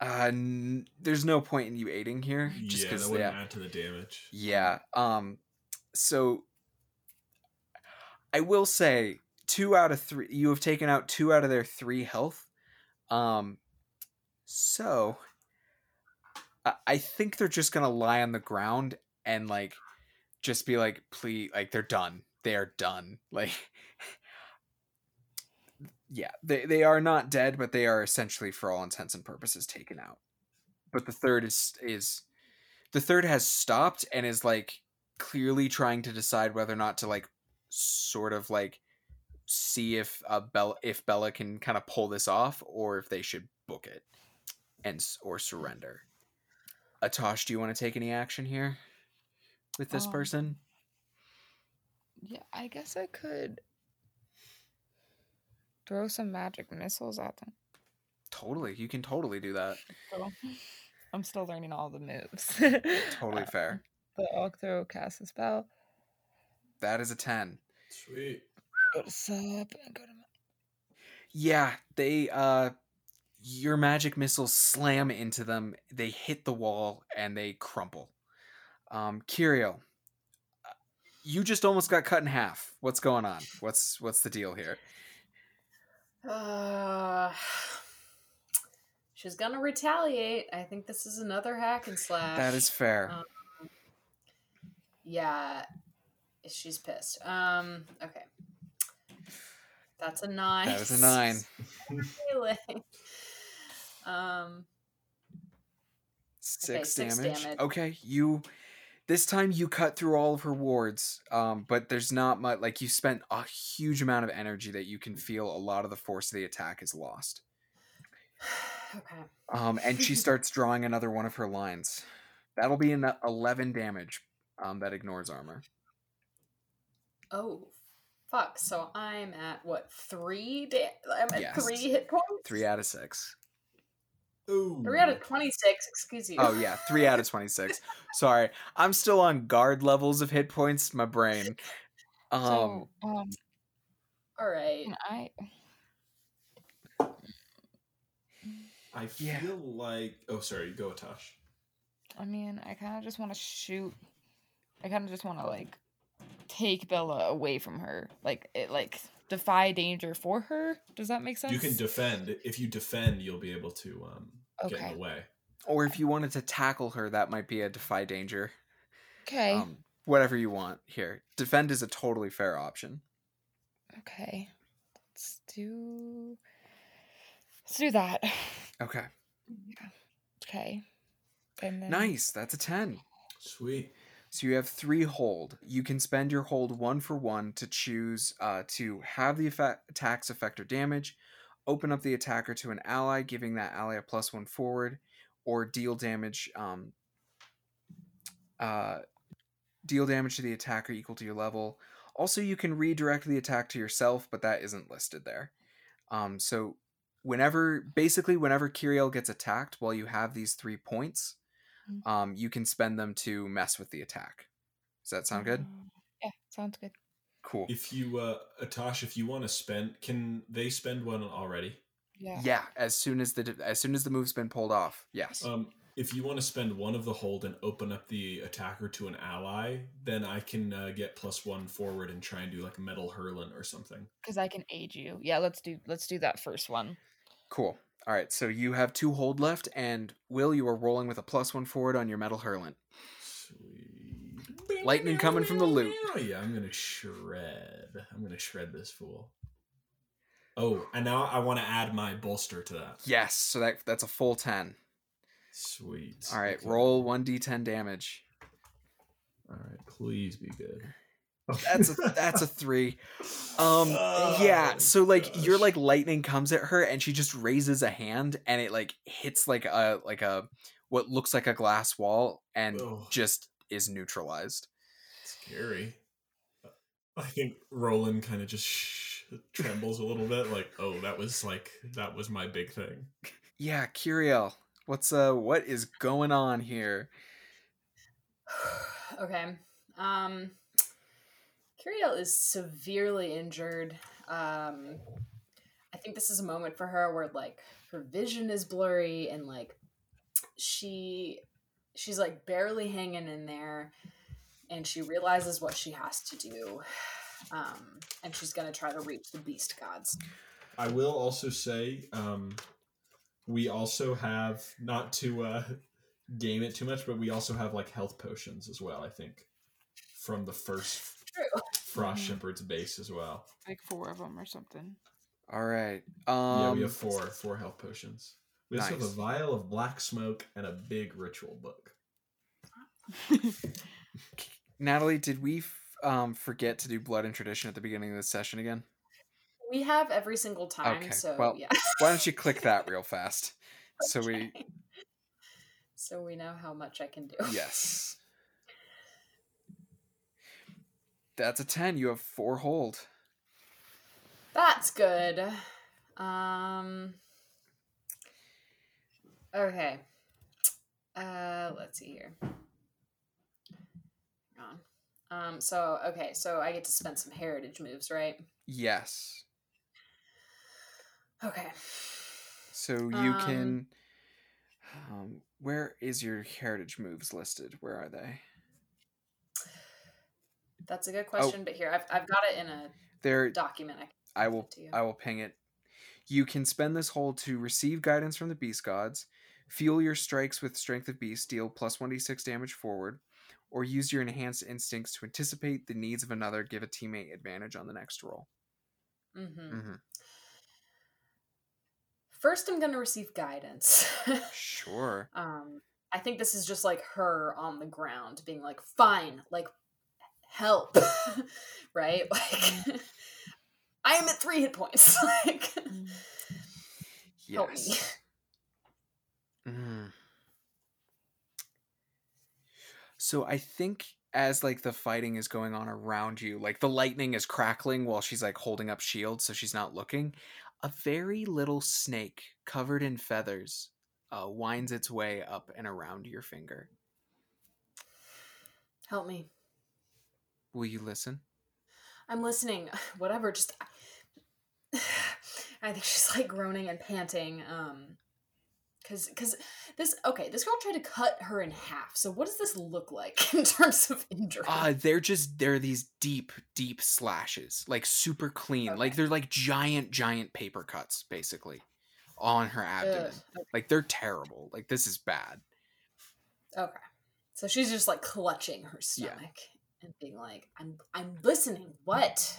uh, n- there's no point in you aiding here, just yeah, that wouldn't add to the damage. Yeah. Um so I will say two out of three you have taken out two out of their three health. Um so I, I think they're just gonna lie on the ground and like just be like please like they're done. They are done. <laughs> Like yeah, they they are not dead, but they are essentially for all intents and purposes taken out. But the third is is the third has stopped and is like clearly trying to decide whether or not to like sort of like see if uh, Bella if Bella can kind of pull this off or if they should book it and or surrender. Atosh, do you want to take any action here with this Um, person? Yeah, I guess I could throw some magic missiles at them. Totally, you can totally do that. So, <laughs> I'm still learning all the moves. <laughs> Totally Uh, fair. The I'll throw cast a spell. That is a 10. Sweet. Go to sub and go to. ma- Yeah, they uh your magic missiles slam into them. They hit the wall and they crumple. Um Kiriel, uh, you just almost got cut in half. What's going on? What's what's the deal here? Uh, she's gonna retaliate. I think this is another hack and slash. That is fair. Um, yeah, she's pissed. Um, okay. That's a nine. that is a nine. <laughs> Um, Six, six damage. damage. Okay, you. This time you cut through all of her wards, um, but there's not much. Like you spent a huge amount of energy that you can feel a lot of the force of the attack is lost. <sighs> okay. Um, and she <laughs> starts drawing another one of her lines. That'll be an 11 damage. Um, that ignores armor. Oh, fuck. So I'm at what three? Da- I'm at Yes. three hit points. Three out of six. Ooh. Three out of twenty-six. Excuse you. Oh yeah, three out of 26. Sorry, I'm still on guard levels of hit points. My brain. <laughs> Um, so, um, All right. I I feel Yeah. like. Oh, sorry. Go, Tosh. I mean, I kind of just want to shoot. I kind of just want to like take Bella away from her, like it, like defy danger for her. Does that make sense? You can defend. If you defend, you'll be able to um, get in the way. or if you wanted to tackle her, that might be a defy danger. okay. Um, whatever you want here. Defend is a totally fair option. okay. Let's do. Let's do that. Okay. Okay. And then Nice. That's a 10. Sweet. So you have three hold. You can spend your hold one for one to choose uh, to have the effect, attacks effect or damage, open up the attacker to an ally, giving that ally a plus one forward, or deal damage. Um, uh, deal damage to the attacker equal to your level. Also, you can redirect the attack to yourself, but that isn't listed there. Um, so whenever, basically, whenever Kiriel gets attacked, while you have these three points, Mhm. um, you can spend them to mess with the attack. Does that sound good? Um, Yeah, sounds good. Cool. If you, uh, Tosh, if you want to spend, can they spend one already? Yeah. Yeah, as soon as the as soon as the move's been pulled off. Yes. Um, if you want to spend one of the hold and open up the attacker to an ally, then I can uh, get plus one forward and try and do like a metal hurling or something. Because I can aid you. Yeah, let's do let's do that first one. Cool. All right, so you have two hold left, and Will, you are rolling with a plus one forward on your metal hurlant. Sweet. Lightning coming from the lute. Oh yeah, I'm gonna shred. I'm gonna shred this fool. Oh, and now I want to add my bolster to that. Yes, so that that's a full ten. Sweet. All right, Okay. roll one d10 damage. All right, please be good. That's a <laughs> that's a three. Um, yeah. Oh, So like your gosh. like lightning comes at her, and she just raises a hand, and it like hits like a like a what looks like a glass wall, and Ugh. just is neutralized. scary. I think Roland kind of just sh- trembles a little bit, like, "Oh, that was like that was my big thing." Yeah, Kiriel, what's uh what is going on here? <sighs> okay. Um Kiriel is severely injured. Um I think this is a moment for her where like her vision is blurry and like she she's like barely hanging in there and she realizes what she has to do. Um and she's going to try to reach the beast gods. I will also say, um, we also have not to uh, game it too much, but we also have like health potions as well. I think from the first True. Frost Mhm. Shepherd's base as well. Like four of them or something. All right. Um, yeah, we have four four health potions. We also have a vial of black smoke and a big ritual book. <laughs> Natalie, did we f- um forget to do blood and tradition at the beginning of this session again? We have every single time, Okay, so well- yeah. Why don't you click that real fast? <laughs> So we So we know how much I can do. yes. That's a 10. You have 4 hold. That's good. Um Okay. Uh let's see here. Hang on. Um so okay, so I get to spend some heritage moves, right? Yes. Okay. So you Um, can um where is your heritage moves listed? Where are they? That's a good question, but here I've I've got it in a There document. I, can I will to. I will ping it. You can spend this hold to receive guidance from the beast gods, fuel your strikes with Strength of Beast, deal plus 1d6 damage forward, or use your enhanced instincts to anticipate the needs of another, give a teammate advantage on the next roll. Mm-hmm. hmm First, I'm gonna receive guidance. <laughs> Sure. um, I think this is just like her on the ground being like, "Fine, like, help," <laughs> right? <laughs> Like, I am at three hit points. <laughs> like, help me. Mm. So I think as like the fighting is going on around you, like the lightning is crackling while she's like holding up shield so she's not looking. A very little snake covered in feathers uh, winds its way up and around your finger. Help me. Will you listen? I'm listening. <sighs> Whatever. Just. <sighs> I think she's like groaning and panting. Um, because because this okay, this girl tried to cut her in half. So what does this look like <laughs> in terms of injury? Uh, they're just they're these deep, deep slashes, like super clean, like they're like giant, giant paper cuts, basically, on her abdomen. Ugh. Like they're terrible. Like this is bad. Okay. So she's just like clutching her Yeah. stomach and being like, "I'm I'm listening. What?"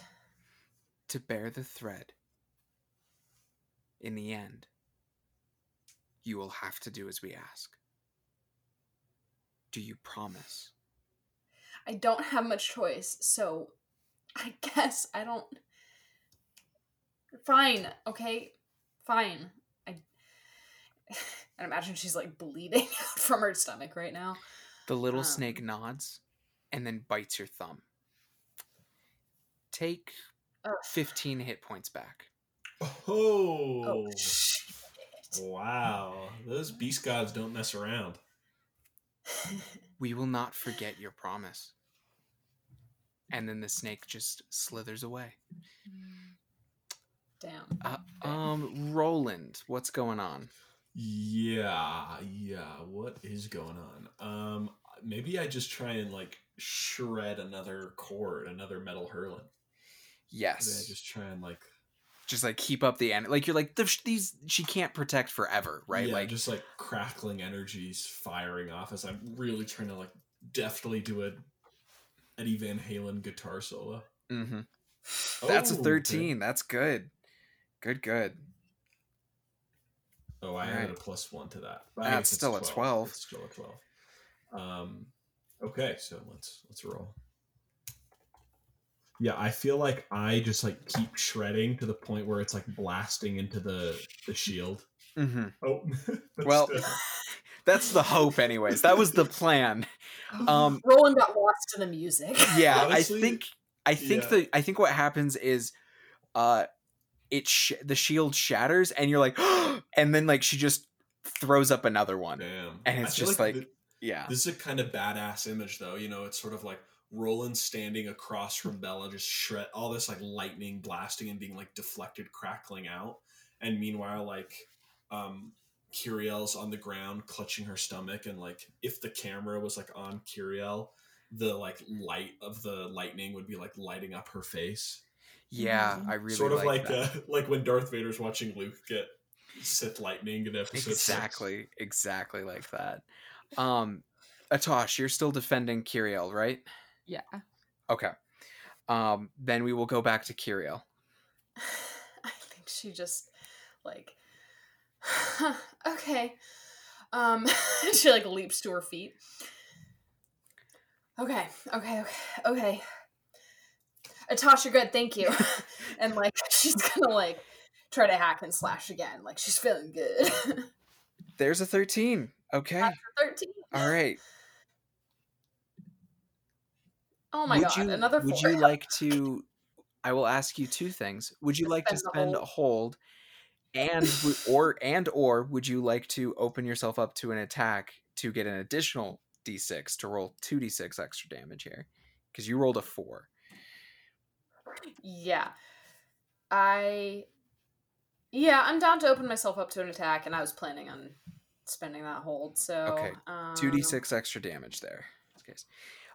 To bear the thread. In the end, you will have to do as we ask. Do you promise? I don't have much choice, so <laughs> I guess I don't. Fine. Okay. Fine. I. <laughs> I imagine she's like bleeding out <laughs> from her stomach right now. The little Um. snake nods and then bites your thumb. Take Ugh. 15 hit points back. Oh, Oh, wow! Those beast gods don't mess around. <laughs> We will not forget your promise. And then the snake just slithers away. Down. Uh, um, Roland, what's going on? Yeah, yeah. What is going on? Um, maybe I just try and like shred another chord, another metal hurling. Yes, just try and like just like keep up the end. Like you're like these. She can't protect forever, right? Yeah, like just like crackling energies firing off as I'm really trying to like deftly do a Eddie Van Halen guitar solo. hmm that's a Oh. 13. That's good. Good, good. Oh, I added a plus one to that. That's still a 12. It's still a twelve. Um, okay, so let's let's roll. Yeah, I feel like I just like keep shredding to the point where it's like blasting into the the shield. Mm-hmm. Oh, <laughs> that's Well, still- <laughs> <laughs> That's the hope, anyways. That was the plan. Um, Roland got lost in the music. yeah Honestly, i think i think yeah. the i think what happens is uh it sh- the shield shatters and you're like <gasps> and then like she just throws up another one damn. and it's just like like thi- yeah This is a kind of badass image, though. You know, it's sort of like Roland standing across from Bella, just shred all this like lightning blasting and being like deflected, crackling out. And meanwhile, like, um, Kiriel's on the ground, clutching her stomach, and like, if the camera was like on Curiel, the like light of the lightning would be like lighting up her face, yeah i really sort of like, like that. uh, <laughs> like when Darth Vader's watching Luke get Sith lightning in episode six. exactly exactly like that um atosh you're still defending kiriel right Yeah. okay um then we will go back to kiriel <sighs> I think she just like <sighs> okay. Um <laughs> she like leaps to her feet. Okay, okay, okay, okay. Atasha, good, thank you. <laughs> and like <laughs> she's gonna like try to hack and slash again. Like she's feeling good. there's a 13 okay After 13. all right Oh my god, you, another four. Would you like to? I will ask you two things. Would you like to spend a hold, and or and or would you like to open yourself up to an attack to get an additional d6 to roll two d6 extra damage here? Because you rolled a four. Yeah. I Yeah, I'm down to open myself up to an attack and I was planning on spending that hold. So Okay, um, Two d6 extra damage there. Okay.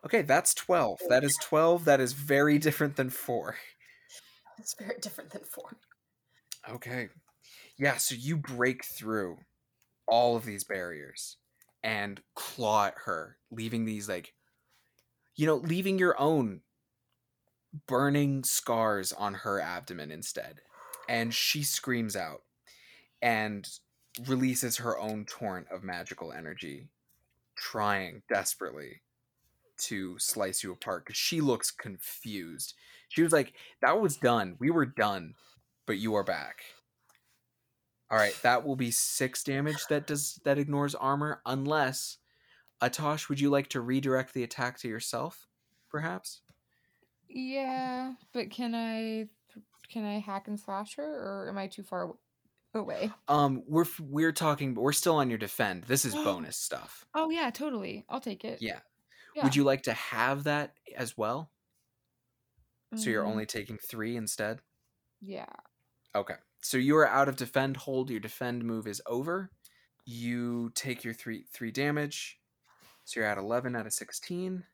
Okay, that's twelve. That is twelve. That is very different than four. <laughs> It's very different than 4. Okay. Yeah, so you break through all of these barriers and claw at her, leaving these like you know, leaving your own burning scars on her abdomen instead. And she screams out and releases her own torrent of magical energy, trying desperately to slice you apart because she looks confused. She was like, That was done. We were done, but you are back. All right, that will be six damage that does that ignores armor, unless Atosh, would you like to redirect the attack to yourself, perhaps? Yeah, but can I can I hack and slash her, or am I too far away? Um, we're we're talking, but we're still on your defend. This is <gasps> bonus stuff. Oh yeah, totally. I'll take it. Yeah. Yeah. Would you like to have that as well? So you're Mm, only taking three instead. yeah. Okay. So you are out of defend hold. Your defend move is over. You take your three three damage. So you're at eleven out of sixteen.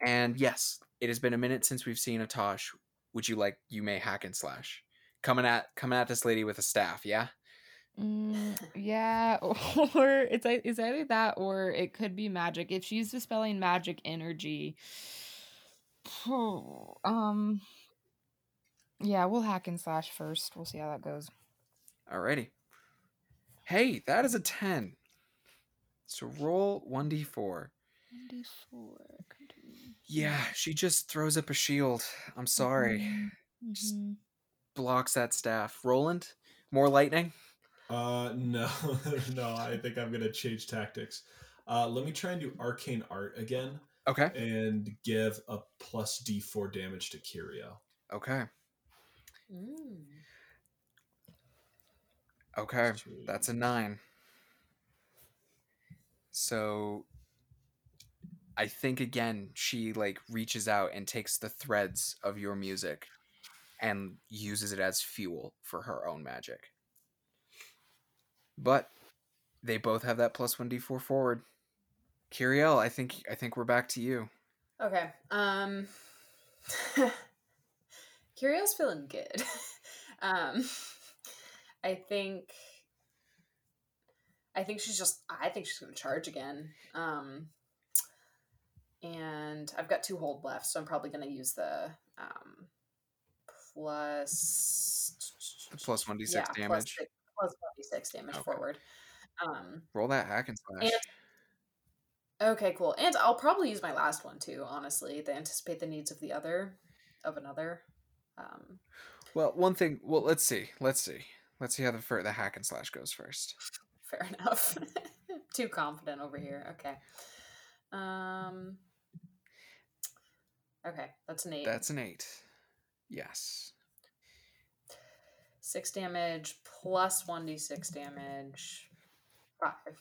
And yes, it has been a minute since we've seen Atosh. Would you like you may hack and slash. Coming at coming at this lady with a staff, yeah? Mm, <sighs> yeah, <laughs> or it's it's either that or it could be magic. If she's dispelling magic energy, <sighs> um, yeah, we'll hack and slash first. We'll see how that goes. Alrighty. Hey, that is a ten. So roll one d four. 1d4 Yeah, she just throws up a shield. I'm sorry. Just- Mhm. Blocks that staff. Roland, more lightning. Uh, no, <laughs> no. I think I'm gonna change tactics. Uh, let me try and do arcane art again Okay. and give a plus D4 damage to Kirio. Okay. Mm. Okay. That's a nine. So I think again she like reaches out and takes the threads of your music and uses it as fuel for her own magic. But they both have that plus one d four forward. Kiriel, I think I think we're back to you. Okay. Um <laughs> Curio's feeling good. <laughs> um I think I think she's just I think she's gonna charge again. Um and I've got two hold left, so I'm probably gonna use the um plus plus one d yeah, six plus damage. plus one d six damage Okay. forward. Um Roll that hack and slash. And- Okay, cool. And I'll probably use my last one too, honestly, to anticipate the needs of the other of another. Um Well, one thing. Well, let's see. Let's see. Let's see how the the hack and slash goes first. <laughs> fair enough. <laughs> Too confident over here. Okay. Um Okay, that's an eight. That's an eight. Yes. six damage plus one d six damage. Five.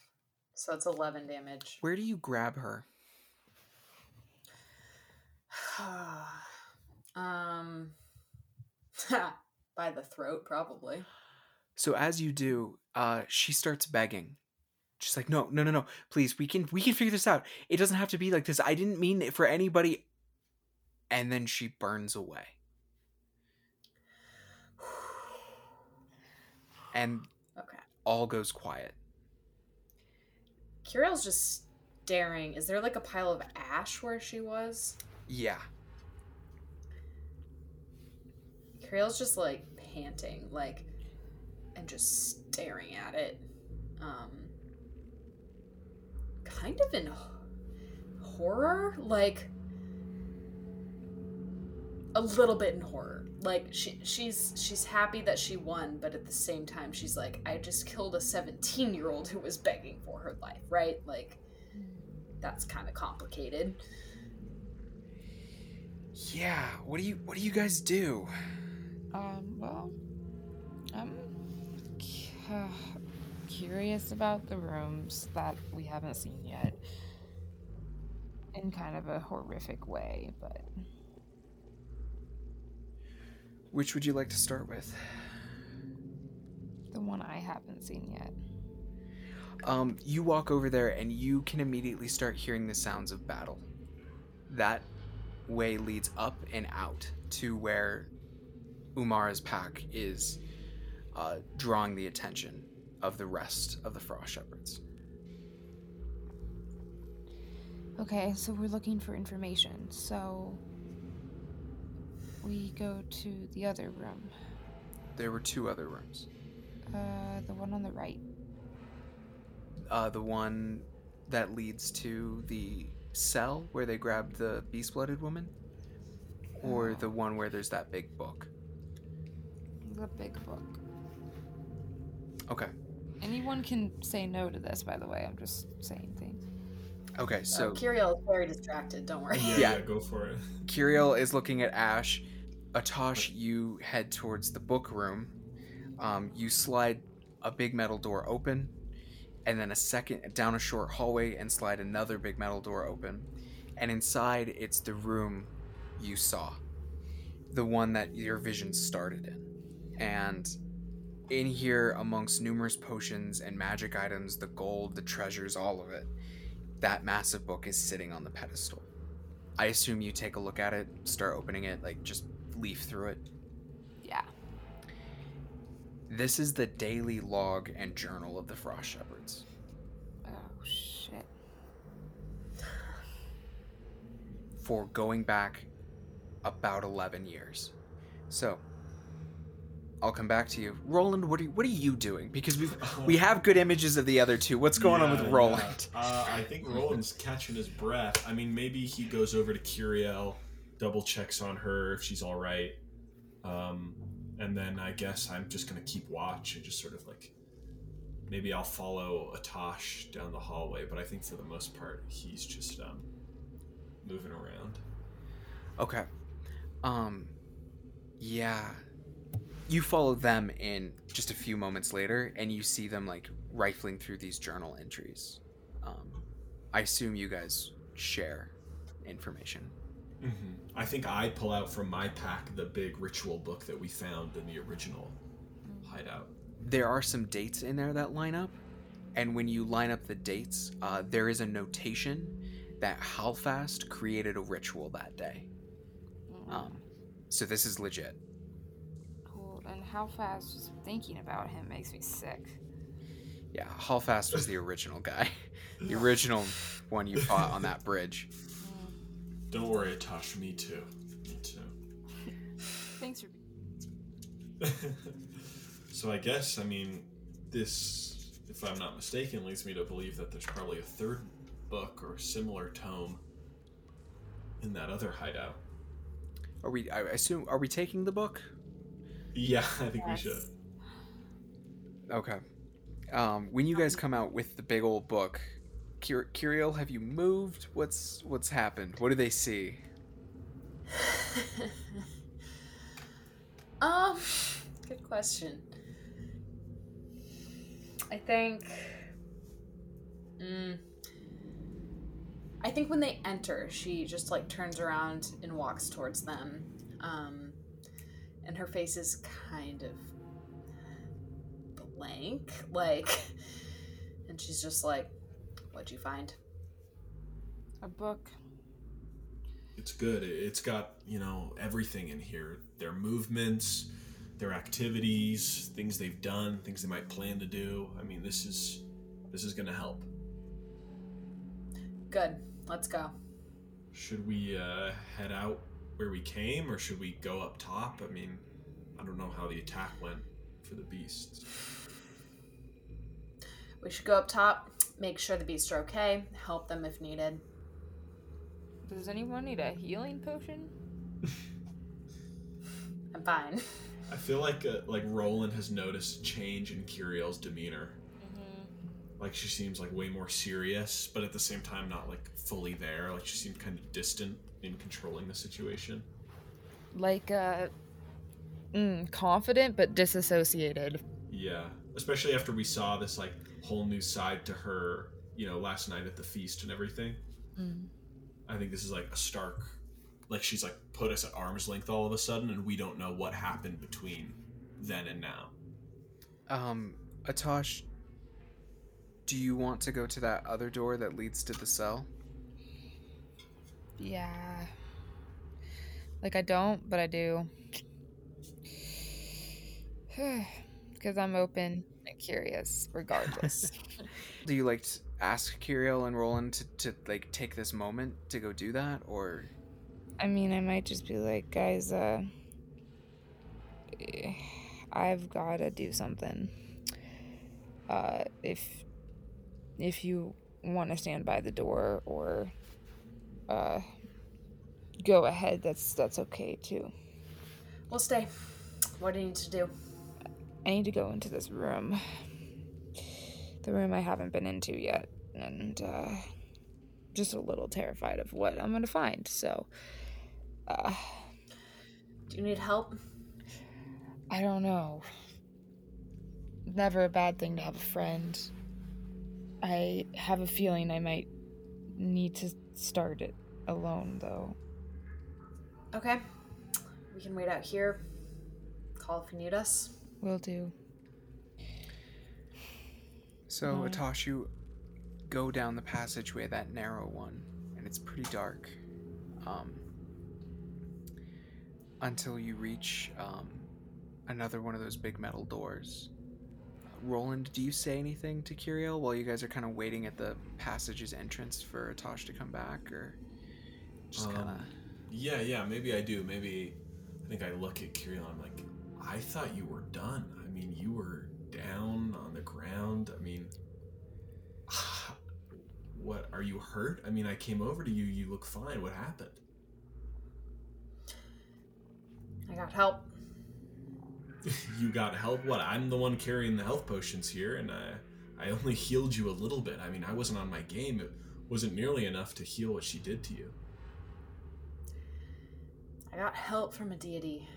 So it's eleven damage. Where do you grab her? <sighs> um <laughs> by the throat, probably. So as you do, uh, she starts begging. She's like, "No, no, no, no! Please, we can, we can figure this out. It doesn't have to be like this. I didn't mean it for anybody." And then she burns away, and Okay. all goes quiet. Kiriel's just staring. Is there like a pile of ash where she was? Yeah. Kiriel's just like panting, like, and just staring at it. Um, kind of in horror, like a little bit in horror. Like she she's she's happy that she won, but at the same time she's like, I just killed a 17 year old who was begging for her life, right? Like that's kind of complicated. Yeah. What do you, what do you guys do? Um, well, I'm cu- curious about the rooms that we haven't seen yet. In kind of a horrific way, but Which would you like to start with? the one I haven't seen yet. Um, you walk over there and you can immediately start hearing the sounds of battle. That way leads up and out to where Umara's pack is uh, drawing the attention of the rest of the Frost Shepherds. Okay, so we're looking for information. So we go to the other room, There were two other rooms. uh, the one on the right. Uh, the one that leads to the cell where they grabbed the beast blooded woman, or the one where there's that big book. The big book. Okay. Anyone can say no to this, by the way. I'm just saying things. Okay, So so Kiriel is very distracted. Don't worry. Yeah, Yeah. yeah, go for it. Kiriel is looking at Ash. Atosh, you head towards the book room. Um, you slide a big metal door open, and then a second down a short hallway and slide another big metal door open. And inside, it's the room you saw, the one that your vision started in. And in here, amongst numerous potions and magic items, the gold, the treasures, all of it, that massive book is sitting on the pedestal. I assume you take a look at it, start opening it, like just leaf through it. Yeah. This is the daily log and journal of the Frost Shepherds. Oh shit. for going back about 11 years. So, I'll come back to you. Roland, what are you, what are you doing? Because we <laughs> we have good images of the other two. What's going on Yeah, with yeah. Roland? Uh, I think Roland's catching his breath. I mean, maybe he goes over to Kiriel, double checks on her if she's all right, um, and then I guess I'm just gonna keep watch and just sort of like maybe I'll follow Atosh down the hallway. But I think for the most part, he's just um, moving around. Okay. Um yeah. You follow them in just a few moments later and you see them like rifling through these journal entries. Um I assume you guys share information. Mm-hmm. I think I pull out from my pack the big ritual book that we found in the original hideout. there are some dates in there that line up and when you line up the dates uh, there is a notation that halfast created a ritual that day um, so this is legit Cool. And Halfast just thinking about him makes me sick. yeah halfast was the original guy <laughs> the original one you fought on that bridge Don't worry, Atosh. Me too. Me too. <laughs> Thanks for. <laughs> so I guess I mean this, if I'm not mistaken, leads me to believe that there's probably a third book or similar tome in that other hideout. are we i assume are we taking the book Yeah, <laughs> I think Yes. we should. okay um, when you guys come out with the big old book Kir- Kiriel, have you moved what's what's happened what do they see <laughs> um, good question. I think. Mm, I think when they enter, she just like turns around and walks towards them, um, and her face is kind of blank, like, <laughs> and she's just like, "What'd you find?" A book. It's good. It- It's got you know everything in here. Their movements, their activities, things they've done, things they might plan to do. I mean, this is this is gonna help. Good. Let's go. Should we uh, head out where we came, or should we go up top? I mean, I don't know how the attack went for the beasts. We should go up top, make sure the beasts are okay, help them if needed. Does anyone need a healing potion? <laughs> I'm fine. I feel like uh, like Roland has noticed a change in Kiriel's demeanor. Mm-hmm. Like she seems like way more serious, but at the same time not like fully there. Like she seemed kind of distant in controlling the situation. Like, uh, mm, confident but disassociated. Yeah, especially after we saw this like whole new side to her, you know, last night at the feast and everything. Mm. I think this is like a stark, like she's like put us at arm's length all of a sudden, and we don't know what happened between then and now. Um, Atosh, do you want to go to that other door that leads to the cell? Yeah. Like, I don't, but I do. <sighs> because I'm open and curious, regardless. <laughs> Do you like to ask Kiriel and Roland to, to like take this moment to go do that, or I mean, I might just be like, guys, uh, I've got to do something. Uh, if if you want to stand by the door or uh, go ahead, that's that's okay too. We'll stay. What do you need to do? I need to go into this room, the room I haven't been into yet, and uh, just a little terrified of what I'm gonna find. So, uh, Do you need help? I don't know. Never a bad thing to have a friend. I have a feeling I might need to start it alone, though. Okay. We can wait out here. Call if you need us. Will do. so Right. Atosh, you go down the passageway, that narrow one, and it's pretty dark. Um, until you reach um, another one of those big metal doors. Roland, do you say anything to Kiriel while you guys are kind of waiting at the passage's entrance for Atosh to come back, or just kind of? Um, Yeah, yeah, maybe I do. Maybe I think I look at Kiriel I'm like, I thought you were done. I mean, you were down on the ground. I mean, <sighs> what? Are you hurt? I mean, I came over to you. You look fine. What happened? I got help. <laughs> you got help? What? I'm the one carrying the health potions here, and I, I only <laughs> healed you a little bit. I mean, I wasn't on my game. It wasn't nearly enough to heal what she did to you. I got help from a deity,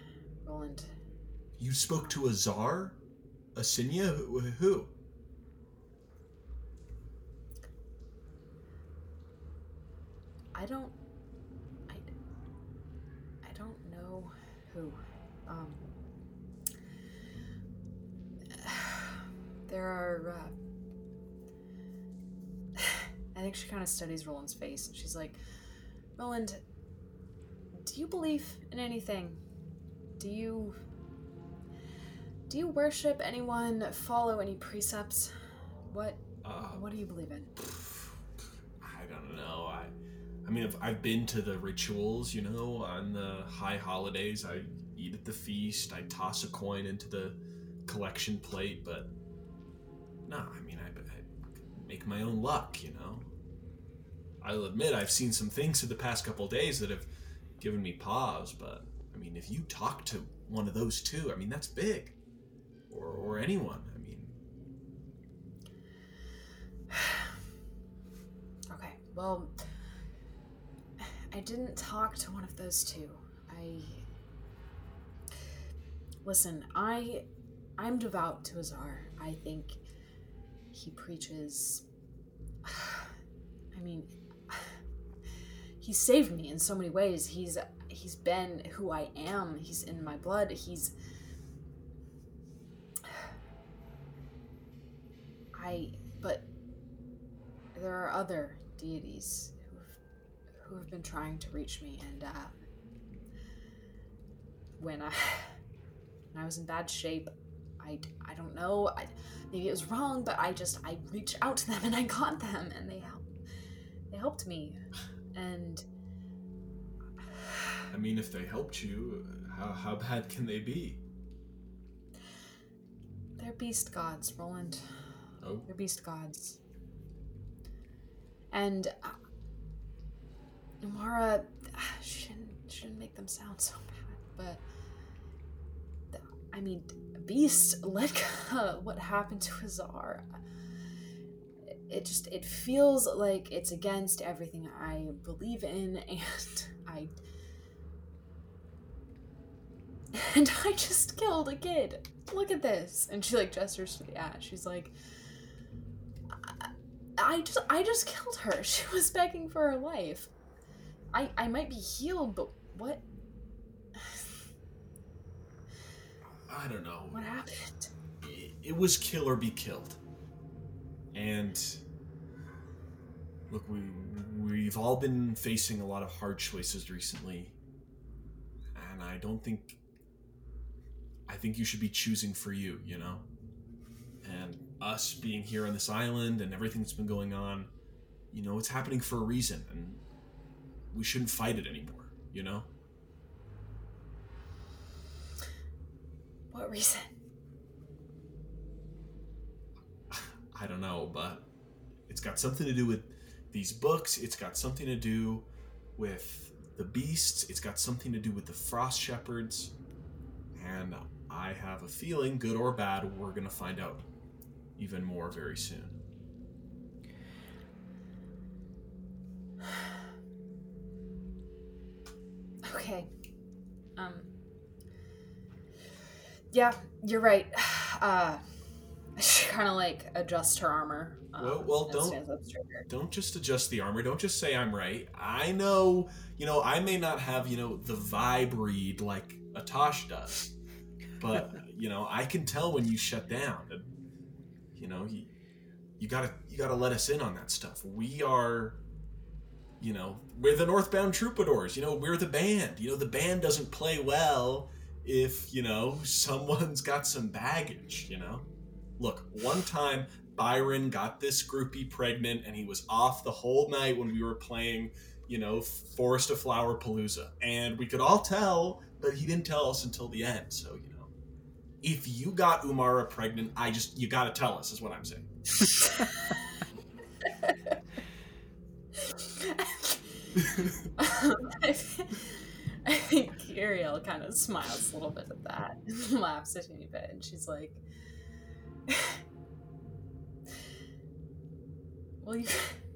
Roland. You spoke to Azar? A Sinya? Who? who? I don't. I. I don't know who. Um. There are. Uh, <sighs> I think she kind of studies Roland's face, and she's like, Roland, do you believe in anything? Do you. Do you worship anyone? Follow any precepts? What Uh, What do you believe in? I don't know. I, I mean, I've, I've been to the rituals. You know, on the high holidays, I eat at the feast. I toss a coin into the collection plate, but no, I mean, I, I make my own luck. You know, I'll admit I've seen some things in the past couple days that have given me pause. But I mean, if you talk to one of those two, I mean, that's big, or or anyone. I mean, <sighs> Okay, well, I didn't talk to one of those two. I. Listen, I. I'm devout to Azar. I think he preaches. <sighs> I mean, <sighs> he saved me in so many ways. He's he's been who I am. He's in my blood. He's I but there are other deities who have, who have been trying to reach me and uh when I <laughs> when I was in bad shape I, I don't know I, maybe it was wrong but I just I reached out to them and I got them and they helped they helped me and I mean, if they helped you, how how <laughs> bad can they be? they're beast gods Roland Oh, They're beast gods. And uh, Amara, she didn't, she didn't make them sound so bad, but I mean, beast uh, <laughs> what happened to Azar. It just it feels like it's against everything I believe in, <laughs> and I and I just killed a kid. Look at this, and she like gestures to the ash. She's like. I just I just killed her. <laughs> She was begging for her life. I I might be healed, but what I don't know. what happened? It, it was kill or be killed. And look, we we've all been facing a lot of hard choices recently, and I don't think. I think you should be choosing for you. You know. And us being here on this island and everything that's been going on, you know, it's happening for a reason, and we shouldn't fight it anymore, you know? What reason? I don't know, but it's got something to do with these books, it's got something to do with the beasts, it's got something to do with the frost shepherds, and I have a feeling, good or bad, we're gonna find out even more very soon. Okay. Um. Yeah, you're right. <sighs> Uh, <laughs> she kind of like adjusts her armor. Um, Well- well, don't- stands up straighter. Don't just adjust the armor, don't just say I'm right. I know, you know, I may not have, you know, the vibe read like Atosh does, but, <laughs> you know, I can tell when you shut down. You know, you, you gotta you gotta let us in on that stuff. We are you know, we're the Northbound Troubadours. You know, we're the band. You know, the band doesn't play well if, you know, <laughs> someone's got some baggage, you know? Look, one time Byron got this groupie pregnant and he was off the whole night when we were playing, you know, Forest of Flower Palooza. And we could all tell, but he didn't tell us until the end. So, you if you got Umara pregnant, I just, you gotta tell us, is what I'm saying. <laughs> I think Kiriel kind of smiles a little bit at that, and laughs a teeny bit, and she's like, <laughs> "Will you,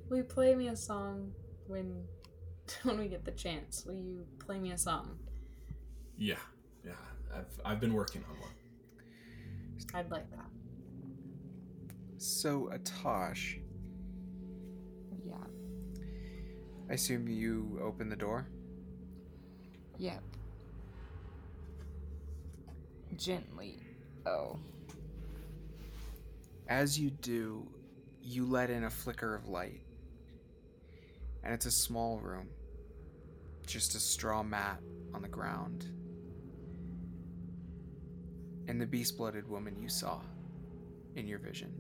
will you play me a song when, <laughs> when we get the chance? Will you play me a song? yeah, yeah. I've, I've been working on one. I'd like that." So, Atosh, Yeah. I assume you open the door? Yep. Gently. Oh. As you do, you let in a flicker of light. And it's a small room. Just a straw mat on the ground. And the beast blooded woman you saw in your vision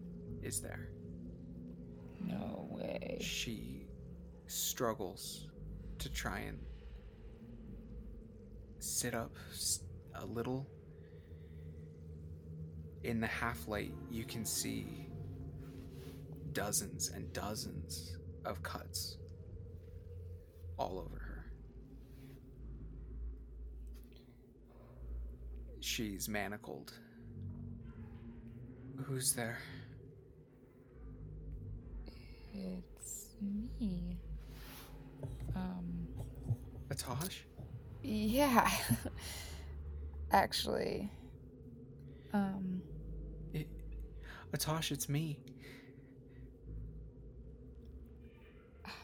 is there. No way. She struggles to try and sit up a little. In the half light, you can see dozens and dozens of cuts all over her. She's manacled. Who's there? It's me. Um. Atosh? Yeah. <laughs> Actually. Um. It, Atosh, it's me.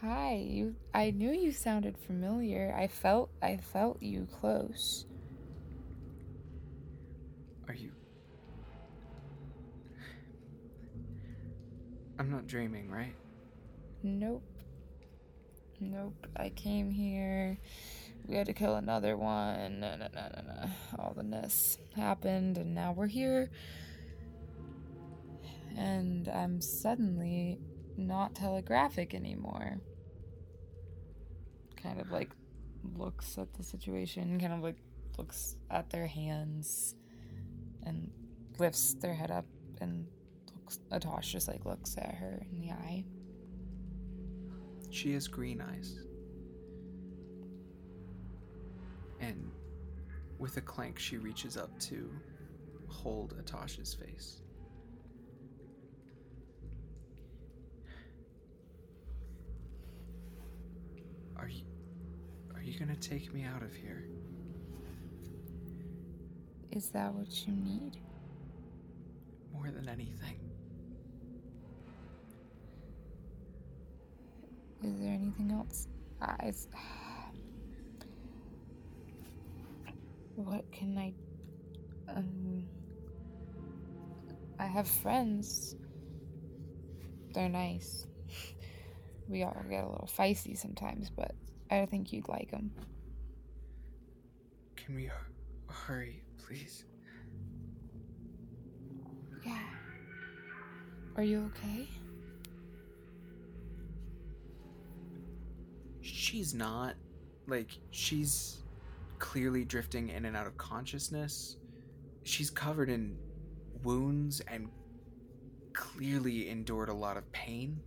Hi. You. I knew you sounded familiar. I felt. I felt you close. Are you. I'm not dreaming, right? Nope. Nope. I came here. We had to kill another one. No, no, no, no, no. All the this happened, and now we're here. And I'm suddenly not telegraphic anymore. Kind of like looks at the situation, kind of like looks at their hands, and lifts their head up and looks. Atosh just like looks at her in the eye. She has green eyes. And with a clank, she reaches up to hold Atosh's face. Are you. Are you gonna take me out of here? Is that what you need? More than anything. Is there anything else? Uh, it's, what can I? Um, I have friends. They're nice. We all get a little feisty sometimes, but I think you'd like them. Can we hurry, please? Yeah. Are you okay? She's not. Like, she's clearly drifting in and out of consciousness. She's covered in wounds and clearly endured a lot of pain.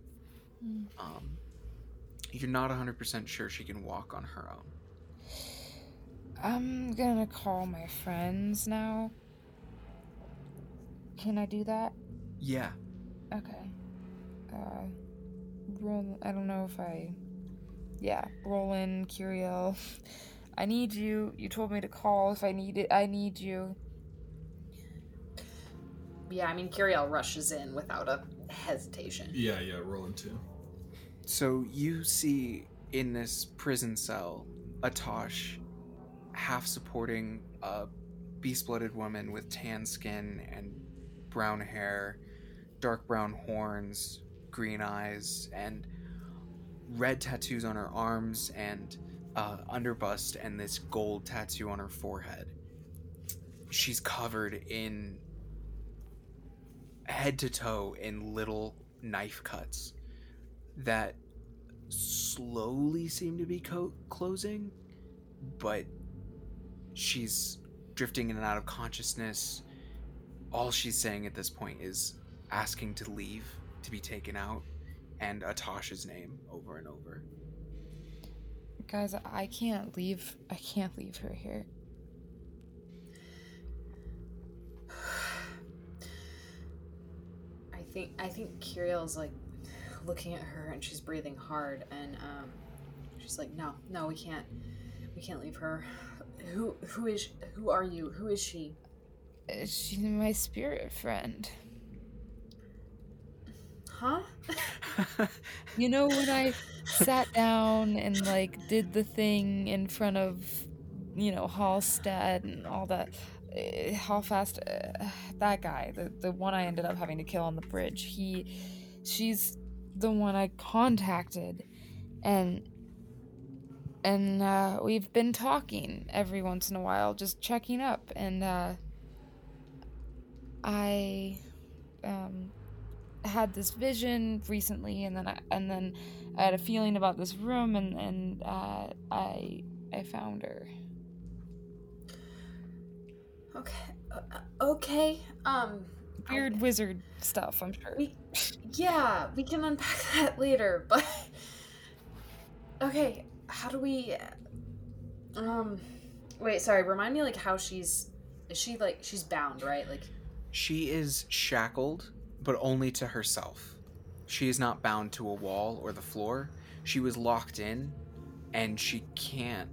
Hmm. Um, you're not 100% sure she can walk on her own. I'm gonna call my friends now. Can I do that? Yeah. Okay. Uh, roll. I don't know if I. Yeah, Roland, Kiriel. <laughs> I need you. You told me to call if I need it. I need you. Yeah, I mean, Kiriel rushes in without a hesitation. Yeah, yeah, rolling too. So you see in this prison cell Atosh half supporting a beast blooded woman with tan skin and brown hair, dark brown horns, green eyes, and red tattoos on her arms and uh, underbust and this gold tattoo on her forehead. She's covered in head to toe in little knife cuts that slowly seem to be co- closing, but she's drifting in and out of consciousness. All she's saying at this point is asking to leave, to be taken out, and Atosh's name over and over. Guys, I can't leave. I can't leave her here. <sighs> I think I think Kiriel's like looking at her and she's breathing hard and um she's like, No, no, we can't we can't leave her. Who who is who are you? Who is she? She's my spirit friend. Huh? <laughs> You know when I sat down and like did the thing in front of, you know, Hallstead and all that. Uh, Halfast uh, that guy, the the one I ended up having to kill on the bridge. He, she's the one I contacted, and and uh, we've been talking every once in a while, just checking up. And uh, I um, had this vision recently, and then I, and then I had a feeling about this room, and and uh, I I found her. Okay. Uh, okay. Um Weird wizard stuff, I'm sure. we yeah, we can unpack <laughs> that later, but Okay, how do we um wait, sorry, remind me like how she's is she like she's bound, right? Like she is shackled, but only to herself. She is not bound to a wall or the floor. She was locked in, and she can't.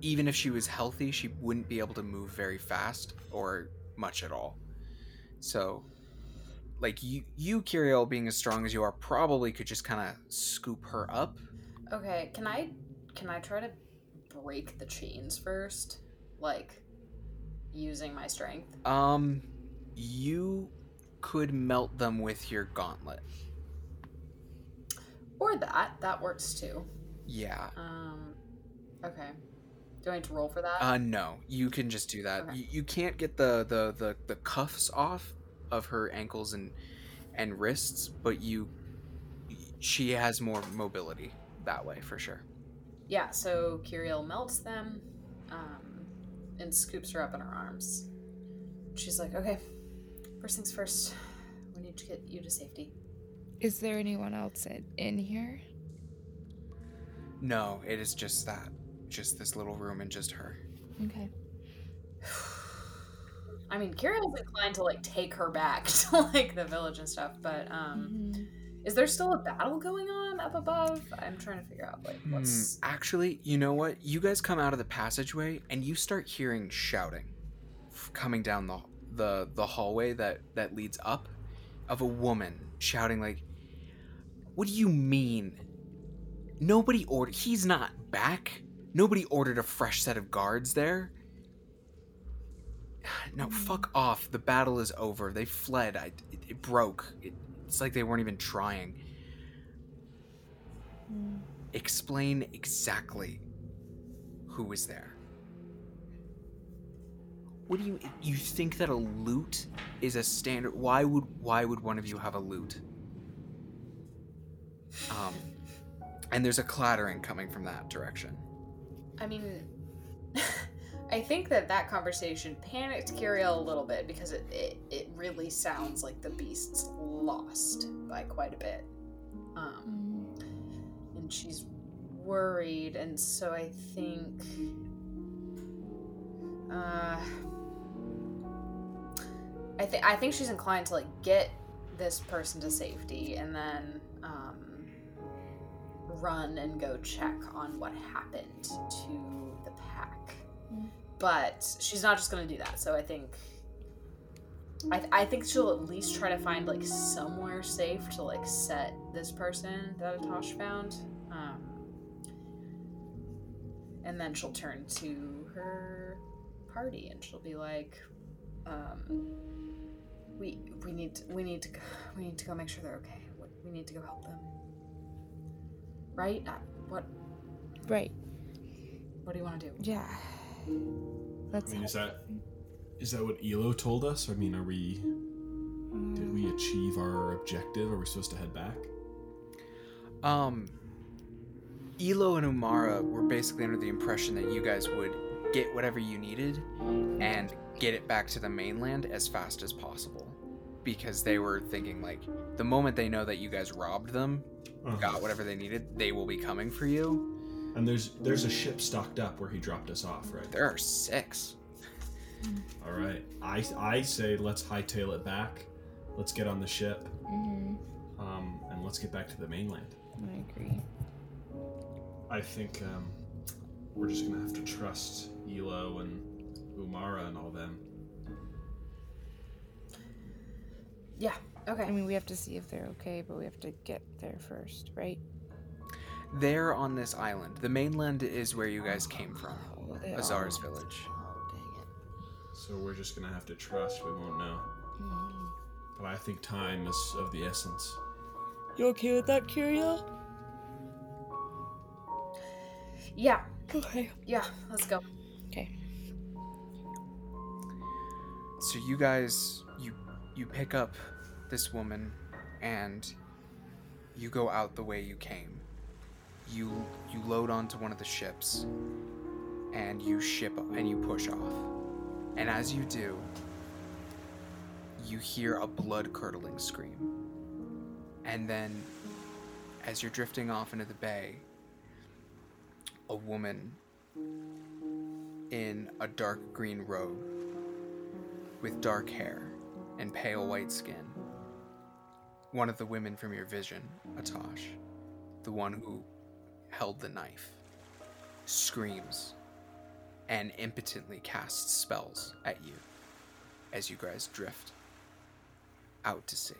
Even if she was healthy, she wouldn't be able to move very fast or much at all. So, like you, you, Kiriel, being as strong as you are, probably could just kind of scoop her up. Okay, can I can I try to break the chains first? Like using my strength? Um, you could melt them with your gauntlet. Or that. That works too. Yeah. Um okay. Do I need to roll for that? Uh, no, you can just do that. Okay. You, you can't get the, the, the, the cuffs off of her ankles and and wrists, but you she has more mobility that way for sure. Yeah, so Kiriel melts them um, and scoops her up in her arms. She's like, okay, first things first, we need to get you to safety. Is there anyone else in, in here? No, it is just that, just this little room and just her. Okay. <sighs> I mean, Kiriel's inclined to like take her back <laughs> to like the village and stuff, but um, Mhm. is there still a battle going on up above? I'm trying to figure out like what's. Hmm, Actually, you know what? You guys come out of the passageway and you start hearing shouting f- coming down the the the hallway that that leads up of a woman shouting like What do you mean? Nobody ordered He's not back. Nobody ordered a fresh set of guards there. <sighs> No, fuck off. The battle is over. They fled. I, it, it broke. It, it's like they weren't even trying. Mm. explain exactly who was there. What do you you think that a lute is a standard? Why would why would one of you have a lute? Um, and there's a clattering coming from that direction. I mean, <laughs> I think that that conversation panicked Kiriel a little bit because it, it, it really sounds like the beast's lost by quite a bit. Um, and she's worried, and so I think. Uh, I think I think she's inclined to like get this person to safety and then um, run and go check on what happened to the pack. Mm. But she's not just gonna do that. So I think I, th- I think she'll at least try to find like somewhere safe to like set this person that Atosh found. Um, and then she'll turn to her party and she'll be like, um, "We we need to, we need to go, we need to go make sure they're okay. We- We need to go help them." Right? Uh, what Right. what do you want to do? Yeah. I Let's. mean, is that is that what Elo told us? I mean, are we did we achieve our objective? Are we supposed to head back? Um, Elo and Umara were basically under the impression that you guys would get whatever you needed and get it back to the mainland as fast as possible. Because they were thinking, like, the moment they know that you guys robbed them, Uh-huh. got whatever they needed, they will be coming for you. And there's there's a ship stocked up where he dropped us off, right? There are six. All right. I I say let's hightail it back. Let's get on the ship, hmm um, and let's get back to the mainland. I agree. I think um, we're just gonna have to trust Elo and Umara and all them. Yeah. Okay. I mean, we have to see if they're okay, but we have to get there first, right? They're on this island. The mainland is where you guys came from, Oh, Azar's are. village. Oh, dang it. So we're just gonna have to trust. We won't know. Mhm. But I think time is of the essence. You okay with that, Kiriel? Yeah. Okay. Yeah. Let's go. Okay. So you guys, you you pick up this woman, and you go out the way you came. You you load onto one of the ships, and you ship and you push off. And as you do, you hear a blood curdling scream. And then, as you're drifting off into the bay, a woman in a dark green robe with dark hair and pale white skin. One of the women from your vision, Atosh, the one who held the knife, screams and impotently casts spells at you as you guys drift out to sea.